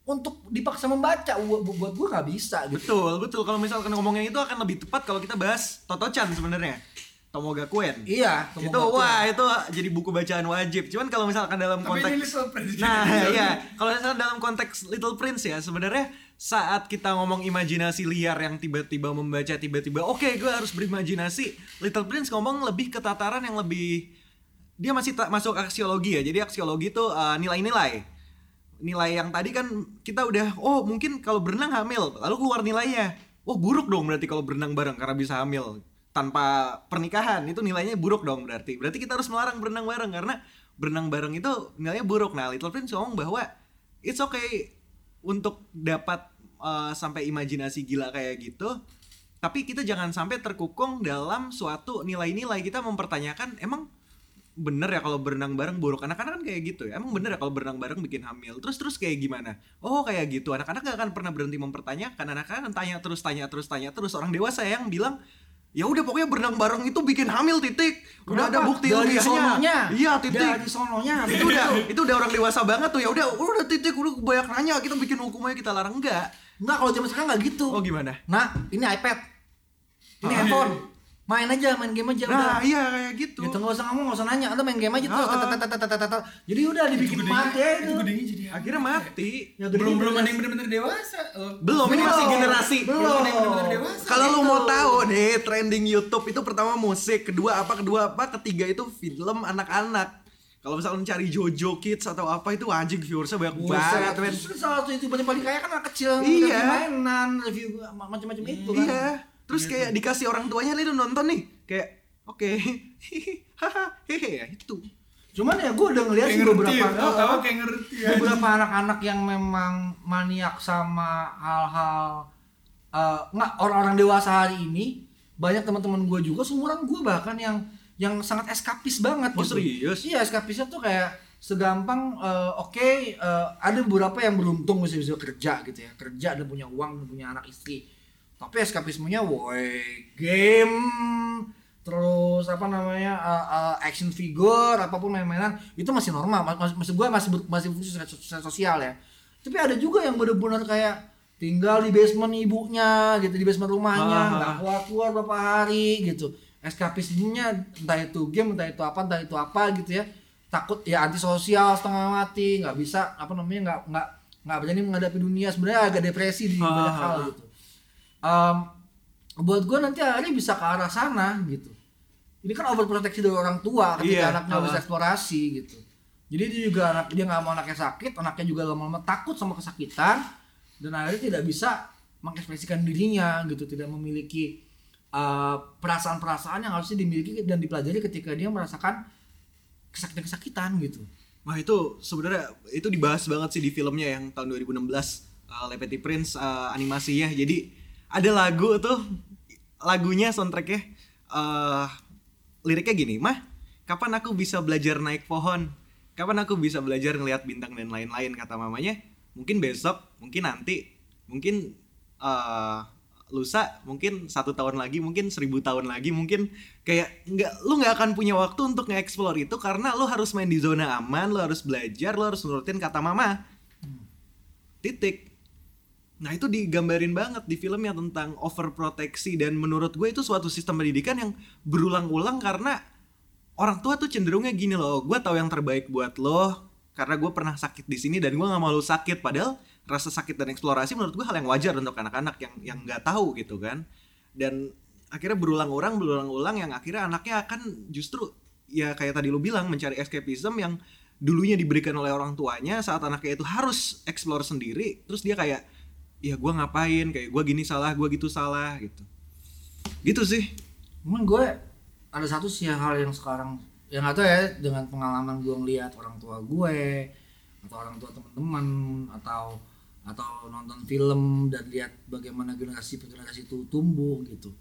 untuk dipaksa membaca buat, gue nggak bisa gitu Betul, betul. Kalau misalkan ngomongin itu akan lebih tepat kalau kita bahas Toto-chan sebenarnya. Tomogakuen. iya itu Tomogaku. wah itu jadi buku bacaan wajib. Cuman kalau misalkan dalam Tapi ini konteks Little Prince. Nah, iya. Kalau misalkan dalam konteks Little Prince ya, sebenarnya saat kita ngomong imajinasi liar yang tiba-tiba membaca tiba-tiba, oke, gue harus berimajinasi. Little Prince ngomong lebih ke tataran yang lebih dia masih masuk aksiologi ya. Jadi aksiologi itu uh, nilai-nilai. Nilai yang tadi kan kita udah oh mungkin kalau berenang hamil, lalu keluar nilainya. Oh, buruk dong berarti kalau berenang bareng karena bisa hamil tanpa pernikahan. Itu nilainya buruk dong berarti. Berarti kita harus melarang berenang bareng karena berenang bareng itu nilainya buruk. Nah, Little Prince ngomong bahwa it's okay untuk dapat uh, sampai imajinasi gila kayak gitu. Tapi kita jangan sampai terkukung dalam suatu nilai-nilai kita mempertanyakan emang bener ya kalau berenang bareng buruk? Anak-anak kan kayak gitu ya. Emang bener ya kalau berenang bareng bikin hamil? Terus terus kayak gimana? Oh kayak gitu. Anak-anak gak akan pernah berhenti mempertanyakan. Anak-anak akan tanya terus tanya terus tanya terus. Orang dewasa yang bilang ya udah pokoknya berenang bareng itu bikin hamil titik. Udah ada bukti dari ilmiahnya iya titik. Dari sononya? Itu udah itu udah orang dewasa banget tuh. Ya udah udah titik. Udah banyak nanya kita bikin hukumnya kita larang. Enggak Enggak kalau zaman sekarang nggak gitu. Oh gimana? Nah ini iPad. Ini Ah. handphone main aja main game aja nah udah iya kayak gitu gitu nggak usah ngomong nggak usah nanya udah main game aja terus Ah, ah. tat, tat, tat, tat, tat, tat. jadi udah dibikin mati aja itu itu gedenya jadi akhirnya mati Ya, gede belum belum jelas. ada yang benar-benar dewasa. Oh. belum ini masih Belum. generasi Belum. Belum. Kalau lu Gitu. mau tahu nih trending YouTube itu pertama musik, kedua apa, kedua apa, ketiga itu film anak-anak. Kalau misalnya cari Jojo Kids atau apa itu anjing viewersnya banyak banget, men. Terus salah satu itu banyak paling kaya kan anak kecil Iya. mainan review macam-macam itu kan Iya. Terus kayak dikasih orang tuanya nih lu nonton nih, kayak oke, haha, hehe ya itu. cuman ya gue udah ngeliat sih ngerti. beberapa Tahu-tahu kayak ngerti beberapa anak-anak yang memang maniak sama hal-hal eh, nggak orang-orang dewasa hari ini banyak teman-teman gue juga seumuran gue bahkan yang yang sangat eskapis banget Oh, gitu. serius? Iya eskapisnya tuh kayak segampang eh, oke eh, ada beberapa yang beruntung bisa bisa kerja gitu ya kerja dan punya uang dan punya anak istri tapi eskapismenya woi game terus apa namanya eh, eh, action figure apa pun main-mainan itu masih normal. Mas- maksud gue masih ber- masih fungsi sos- sos- sosial ya. Tapi ada juga yang benar-benar kayak tinggal di basement ibunya gitu di basement rumahnya Ah. nggak keluar keluar beberapa hari gitu. Eskapismenya entah itu game entah itu apa entah itu apa gitu ya. Takut ya antisosial setengah mati nggak bisa apa namanya nggak nggak nggak berani menghadapi dunia. Sebenarnya agak depresi di Ah. banyak hal gitu Em, buat gue nanti akhirnya bisa ke arah sana gitu. Ini kan overproteksi dari orang tua ketika Iya, anaknya bisa eksplorasi gitu. Jadi dia juga anak dia nggak mau anaknya sakit anaknya juga lama-lama takut sama kesakitan dan akhirnya tidak bisa mengekspresikan dirinya gitu. Tidak memiliki uh, perasaan-perasaan yang harusnya dimiliki dan dipelajari ketika dia merasakan kesakitan-kesakitan gitu. Wah itu sebenarnya itu dibahas banget sih di filmnya yang tahun 2016 uh, Le Petit Prince uh, animasinya. Jadi ada lagu tuh lagunya soundtracknya uh, liriknya gini, mah kapan aku bisa belajar naik pohon? Kapan aku bisa belajar ngelihat bintang dan lain-lain kata mamanya? Mungkin besok, mungkin nanti, mungkin uh, lusa mungkin satu tahun lagi mungkin seribu tahun lagi mungkin kayak nggak lu nggak akan punya waktu untuk nge-explore itu karena lu harus main di zona aman lu harus belajar lu harus nurutin kata mama titik nah itu digambarin banget di film yang tentang overproteksi dan menurut gue itu suatu sistem pendidikan yang berulang-ulang karena orang tua tuh cenderungnya gini loh gue tahu yang terbaik buat lo karena gue pernah sakit di sini dan gue nggak mau lo sakit. Padahal rasa sakit dan eksplorasi menurut gue hal yang wajar untuk anak-anak yang yang nggak tahu gitu kan. Dan akhirnya berulang-ulang berulang-ulang yang akhirnya anaknya akan justru ya kayak tadi lu bilang mencari escapism yang dulunya diberikan oleh orang tuanya saat anaknya itu harus explore sendiri terus dia kayak ya gue ngapain? Kayak gue gini salah gue gitu salah gitu. Gitu sih. Cuman gue ada satu sih hal yang sekarang yang atau ya dengan pengalaman gue ngeliat orang tua gue atau orang tua teman-teman atau atau nonton film dan lihat bagaimana generasi generasi itu tumbuh gitu.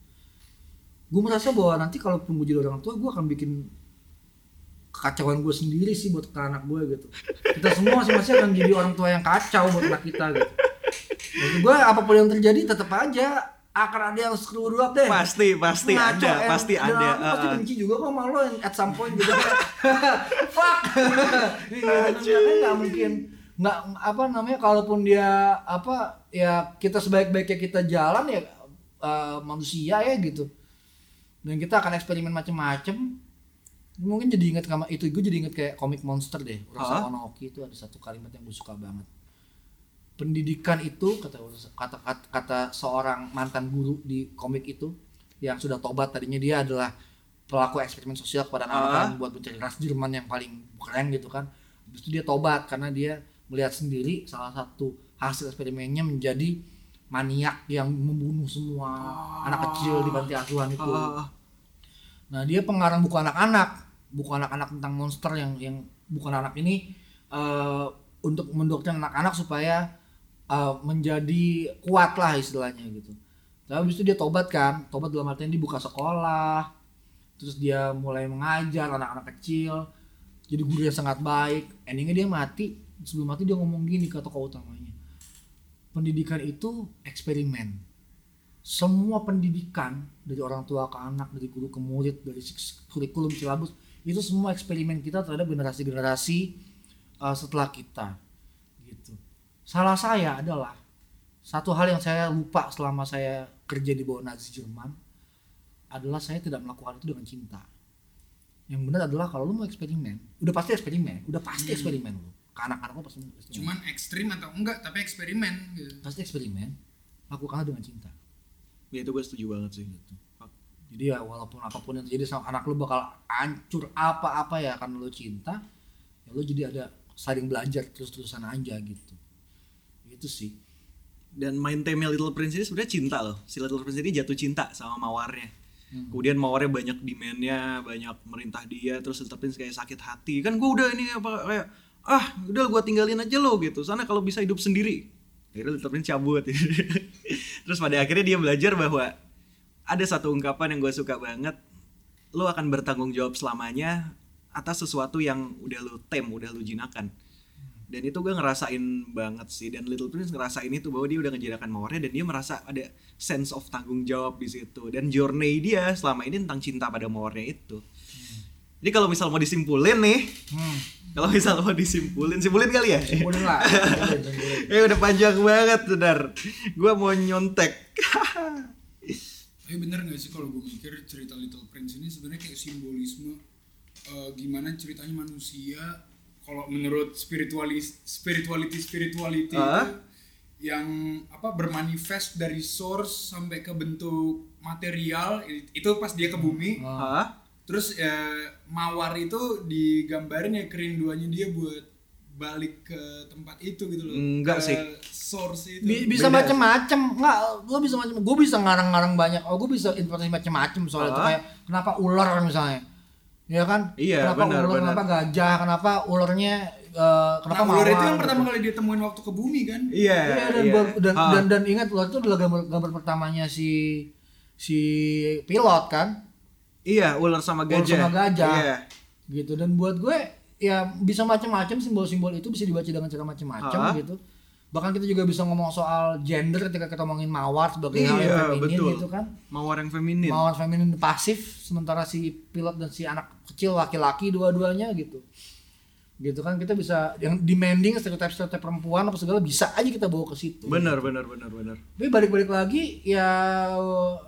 Gue merasa bahwa nanti kalau gue jadi orang tua gue akan bikin kekacauan gue sendiri sih buat anak gue gitu. Kita semua masing-masing akan jadi orang tua yang kacau buat anak kita gitu gue apa pun yang terjadi tetap aja akan ada yang screw up deh. Pasti pasti Ngaco, ada eh, pasti ada aku pasti uh, benci juga kok sama lo at some point gitu. Fuck! Iya makanya nggak mungkin. Nggak apa namanya kalaupun dia apa ya kita sebaik-baiknya kita jalan ya eh, manusia ya gitu. Dan kita akan eksperimen macem-macem. Mungkin jadi inget sama itu gue jadi inget kayak komik monster deh. Hah? Urasawa Naoki itu ada satu kalimat yang gue suka banget pendidikan itu kata kata kata, kata seorang mantan guru di komik itu yang sudah tobat tadinya dia adalah pelaku eksperimen sosial kepada anak-anak buat mencari ras Jerman yang paling keren gitu kan. Habis itu dia tobat karena dia melihat sendiri salah satu hasil eksperimennya menjadi maniak yang membunuh semua anak kecil di panti asuhan itu. Uh, Nah, dia pengarang buku anak-anak, buku anak-anak tentang monster yang yang buku anak ini eh, untuk mendoktrin anak-anak supaya eh, menjadi kuat lah istilahnya gitu. Tapi habis itu dia tobat kan, tobat dalam artian dia buka sekolah, terus dia mulai mengajar anak-anak kecil, jadi guru yang sangat baik. Endingnya dia mati, sebelum mati dia ngomong gini ke tokoh utamanya. Pendidikan itu eksperimen semua pendidikan dari orang tua ke anak, dari guru ke murid, dari kurikulum silabus itu semua eksperimen kita terhadap generasi-generasi uh, setelah kita. Salah saya adalah satu hal yang saya lupa selama saya kerja di bawah Nazi Jerman adalah saya tidak melakukan itu dengan cinta. Yang benar adalah kalau lu mau eksperimen, udah pasti eksperimen, udah pasti eksperimen lu. Ke anak-anak lu pasti eksperimen. cuman ekstrim atau enggak tapi eksperimen gitu pasti eksperimen, lakukanlah dengan cinta. ya itu gue setuju banget sih jadi ya walaupun apa pun yang terjadi sama anak lu bakal hancur apa-apa ya karena lu cinta ya lu jadi ada saling belajar terus-terusan aja gitu itu sih. Dan main tema Little Prince ini sebenarnya cinta loh. Si Little Prince ini jatuh cinta sama mawarnya. Kemudian mawarnya banyak demandnya banyak merintah dia terus Little Prince kayak sakit hati. Kan gue udah ini apa kayak ah udah gue tinggalin aja lo gitu. Sana kalau bisa hidup sendiri. Akhirnya Little Prince cabut. Terus pada akhirnya dia belajar bahwa ada satu ungkapan yang gue suka banget. Lo akan bertanggung jawab selamanya atas sesuatu yang udah lo tem udah lo jinakan dan itu gue ngerasain banget sih dan Little Prince ngerasain itu bahwa dia udah ngejirakan mawarnya dan dia merasa ada sense of tanggung jawab di situ. Dan journey dia selama ini tentang cinta pada mawarnya itu. Jadi kalau misal mau disimpulin nih hmm. kalau misal mau disimpulin simpulin kali ya? Simpulin lah. Eh udah panjang banget benar. Gue mau nyontek. Tapi bener gak sih kalau gue mikir cerita Little Prince ini sebenarnya kayak simbolisme eh, gimana ceritanya manusia kalau menurut spiritualis spirituality spirituality itu yang apa bermanifest dari source sampai ke bentuk material itu pas dia ke bumi Hah? terus eh, mawar itu digambarin ya kerinduannya dia buat balik ke tempat itu gitu loh. Enggak Ke sih. Source itu. Bi- bisa Beda macem-macem nggak lo bisa macem gue bisa ngarang-ngarang banyak oh gue bisa informasi macem-macem soal itu Ah. kayak kenapa ular misalnya ya kan Iya, kenapa benar, ular benar. kenapa gajah kenapa ularnya eh, kenapa Nah, ular itu yang pertama gitu. kali ditemuin waktu ke bumi kan? Iya, Iya, dan, iya. dan, Ah. dan dan ingat ular itu adalah gambar gambar pertamanya si si pilot kan Iya, ular sama Ular gajah. sama gajah. Iya. gitu dan buat gue ya bisa macam-macam simbol-simbol itu bisa dibaca dengan cara macam-macam Ah. gitu bahkan kita juga bisa ngomong soal gender ketika kita ngomongin mawar sebagai hal yang Iya, feminin betul. gitu kan Mawar yang feminin. mawar feminin pasif sementara si pilot dan si anak kecil laki-laki dua-duanya gitu gitu kan kita bisa yang demanding stereotip stereotip perempuan apa segala bisa aja kita bawa ke situ Benar, benar, benar, benar. tapi balik-balik lagi ya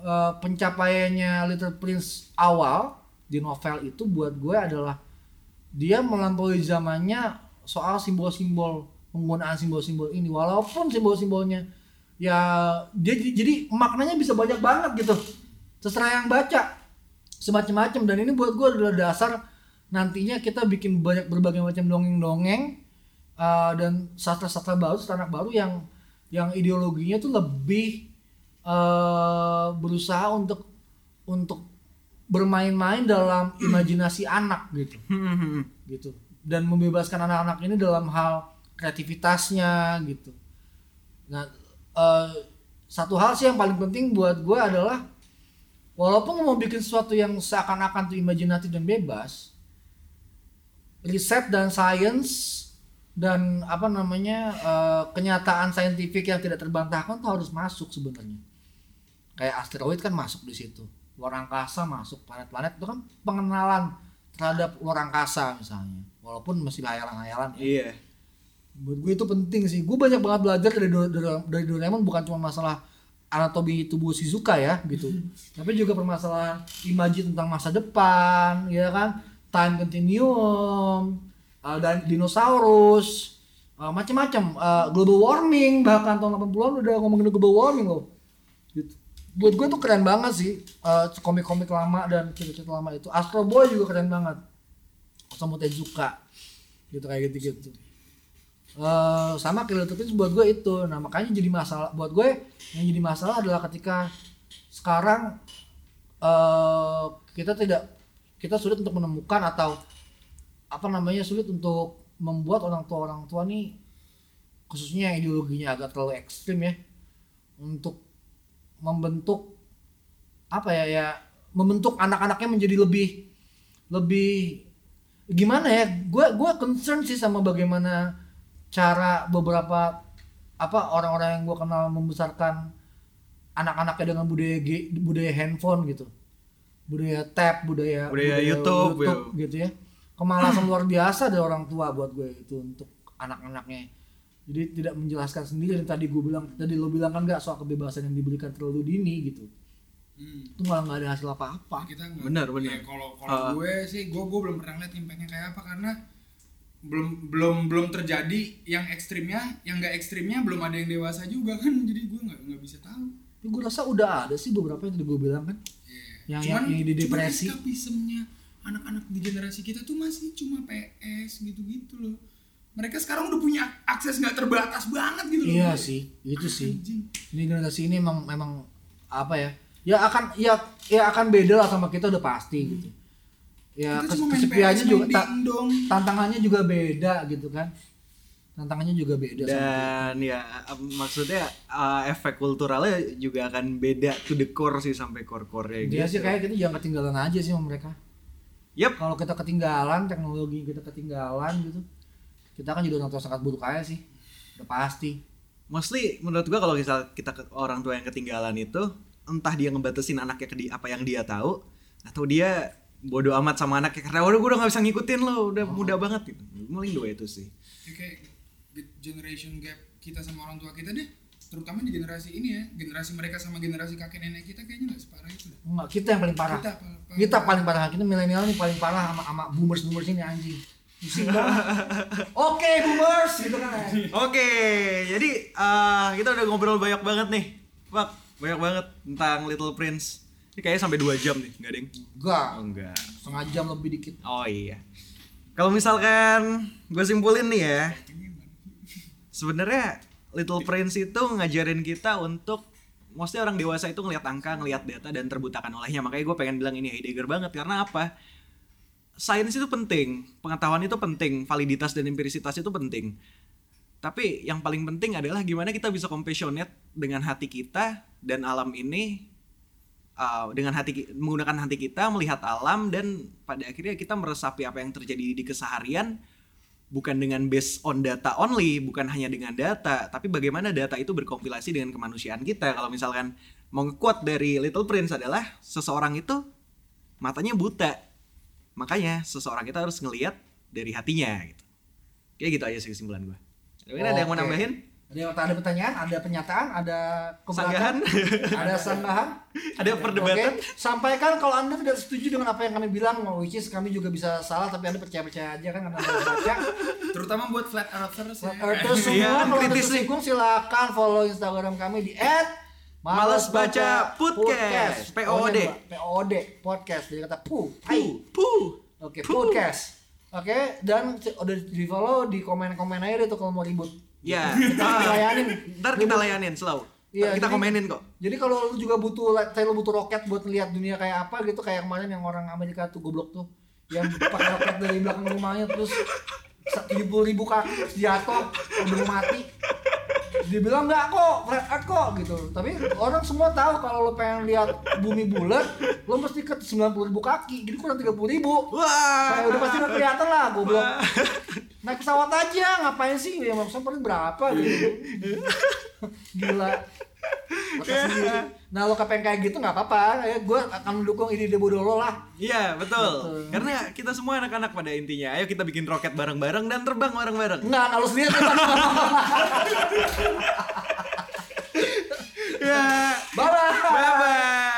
eh, pencapaiannya Little Prince awal di novel itu buat gue adalah dia melampaui zamannya soal simbol-simbol penggunaan simbol-simbol ini. Walaupun simbol-simbolnya ya dia jadi maknanya bisa banyak banget gitu. Terserah yang baca. Semacam-macam. Dan ini buat gue adalah dasar nantinya kita bikin banyak berbagai macam dongeng-dongeng uh, dan sastra-sastra baru, sastra anak baru yang yang ideologinya tuh lebih uh, berusaha untuk untuk bermain-main dalam imajinasi anak gitu. Hmm, gitu. Dan membebaskan anak-anak ini dalam hal kreativitasnya gitu. Nah, eh, satu hal sih yang paling penting buat gue adalah walaupun mau bikin sesuatu yang seakan-akan tuh imajinatif dan bebas, riset dan sains dan apa namanya eh, kenyataan saintifik yang tidak terbantahkan tuh harus masuk sebenarnya. Kayak asteroid kan masuk di situ, luar angkasa masuk, planet-planet itu kan pengenalan terhadap luar angkasa misalnya, walaupun masih hayalan-hayalan. ya Iya. Buat gue itu penting sih. Gue banyak banget belajar dari dari, dari Doraemon bukan cuma masalah anatomi tubuh Shizuka ya gitu. Tapi juga permasalahan imaji tentang masa depan ya kan? Time continuum uh, dan dinosaurus uh, macam-macam uh, global warming bahkan tahun 80-an udah ngomongin global warming loh. Gitu. Buat gue tuh keren banget sih. Uh, komik-komik lama dan cerita-cerita lama itu. Astro Boy juga keren banget. Osamu Tezuka. Gitu kayak gitu-gitu Eh, sama Killer Twins buat gue itu. Nah makanya jadi masalah buat gue yang jadi masalah adalah ketika sekarang eh kita tidak kita sulit untuk menemukan atau apa namanya sulit untuk membuat orang tua orang tua nih khususnya ideologinya agak terlalu ekstrim ya untuk membentuk apa ya ya membentuk anak-anaknya menjadi lebih lebih gimana ya gue gue concern sih sama bagaimana cara beberapa apa orang-orang yang gue kenal membesarkan anak-anaknya dengan budaya ge- budaya handphone gitu. Budaya tab budaya Budaya YouTube, gitu ya. Kemalasan luar biasa dari orang tua buat gue itu untuk anak-anaknya. Jadi tidak menjelaskan sendiri. Dan tadi gue bilang tadi lo bilang kan nggak soal kebebasan yang diberikan terlalu dini gitu. Hmm. itu malah nggak ada hasil apa-apa. Kita Benar, benar. ya, kalau kalau Ah. gue sih gue gue belum pernah lihat impactnya kayak apa. Karena belum belum belum terjadi yang ekstrimnya yang nggak ekstrimnya belum ada yang dewasa juga kan. Jadi gue nggak nggak bisa tahu. Tapi gue rasa udah ada sih beberapa yang tadi gue bilang kan. Iya. Yang- yang- yang di depresi. cuman anak-anak di generasi kita tuh masih cuma PS gitu-gitu loh. Mereka sekarang udah punya akses nggak terbatas banget gitu loh. Iya sih itu sih. Anjing. ini generasi ini emang memang apa ya? Ya akan ya ya akan beda lah sama kita udah pasti gitu ya kes- kesepiannya juga ta- dingdong. tantangannya juga beda gitu kan tantangannya juga beda. Dan ya maksudnya eh, efek kulturalnya juga akan beda to the core sih sampai core-core dia gitu. sih kayak kita jangan ketinggalan aja sih sama mereka Yep. kalau kita ketinggalan teknologi kita ketinggalan gitu kita kan jadi orang tua sangat buruk aja sih udah pasti Mostly menurut gua kalau misal kita ke orang tua yang ketinggalan itu entah dia ngebatasin anaknya ke di, apa yang dia tahu atau dia bodoh amat sama anaknya karena udah gue udah gak bisa ngikutin lo udah mudah banget gitu. Paling dua itu sih. Ya, kayak ge- generation gap kita sama orang tua kita deh terutama di generasi ini ya generasi mereka sama generasi kakek nenek kita kayaknya nggak separah itu Enggak, kita yang paling parah. Kita paling parah. kita paling parah. Kita milenial nih paling parah sama sama boomers boomers ini anjing. Oke boomers gitu kan. Oke, jadi eh, kita udah ngobrol banyak banget nih, Pak. Banyak banget tentang Little Prince. Ini kayaknya sampai 2 jam nih, enggak ding? enggak Oh, enggak. setengah jam lebih dikit Oh iya. Kalau misalkan gue simpulin nih ya, sebenarnya Little Prince itu ngajarin kita untuk maksudnya orang dewasa itu ngelihat angka, ngelihat data dan terbutakan olehnya. Makanya gue pengen bilang ini Heidegger banget karena apa? Sains itu penting, pengetahuan itu penting, validitas dan empirisitas itu penting. Tapi yang paling penting adalah gimana kita bisa compassionate dengan hati kita dan alam ini uh, dengan hati menggunakan hati kita melihat alam dan pada akhirnya kita meresapi apa yang terjadi di keseharian bukan dengan based on data only, bukan hanya dengan data, tapi bagaimana data itu berkompilasi dengan kemanusiaan kita. Kalau misalkan mau nge-quote dari Little Prince adalah seseorang itu matanya buta. Makanya seseorang itu harus ngelihat dari hatinya gitu. Kayak gitu aja sih kesimpulan gue. Mungkin ada yang mau nambahin? Ada yang ada pertanyaan, ada pernyataan, ada Sanggahan? keberatan, ada sanggahan. Ada perdebatan? Sampaikan kalau Anda tidak setuju dengan apa yang kami bilang, which is kami juga bisa salah tapi Anda percaya-percaya aja kan karena Anda baca. Terutama buat flat earthers ya. Earthers semua Iya, kalau Anda kritis tersinggung silakan follow Instagram kami di Males Baca Podcast. POD. POD podcast jadi kata pu tai. Puh. Oke, podcast. Oke, dan c- udah di follow di komen-komen aja deh tuh kalau mau ribut. Ya, Kita layanin. ntar kita layanin selalu. Iya, kita jadi- komenin kok. Jadi kalau lu juga butuh saya lu butuh roket buat ngeliat dunia kayak apa gitu kayak kemarin yang orang Amerika tuh goblok tuh yang pakai roket dari belakang rumahnya terus tujuh puluh ribu kaki jatuh mau mati dia bilang nggak kok flat earth kok gitu tapi orang semua tahu kalau lo pengen lihat bumi bulat lo mesti ke 90 ribu kaki jadi kurang 30 ribu Wah. Kayak udah pasti udah kelihatan lah goblok naik pesawat aja ngapain sih ya maksudnya paling berapa gitu gila sendiri. Nah lo kepengen kayak gitu nggak apa-apa ya gue akan mendukung ide-ide bodoh lo lah Iya betul. Betul. Karena kita semua anak-anak pada intinya, ayo kita bikin roket bareng-bareng dan terbang bareng-bareng. Enggak, kalau sendiri Ya. Bye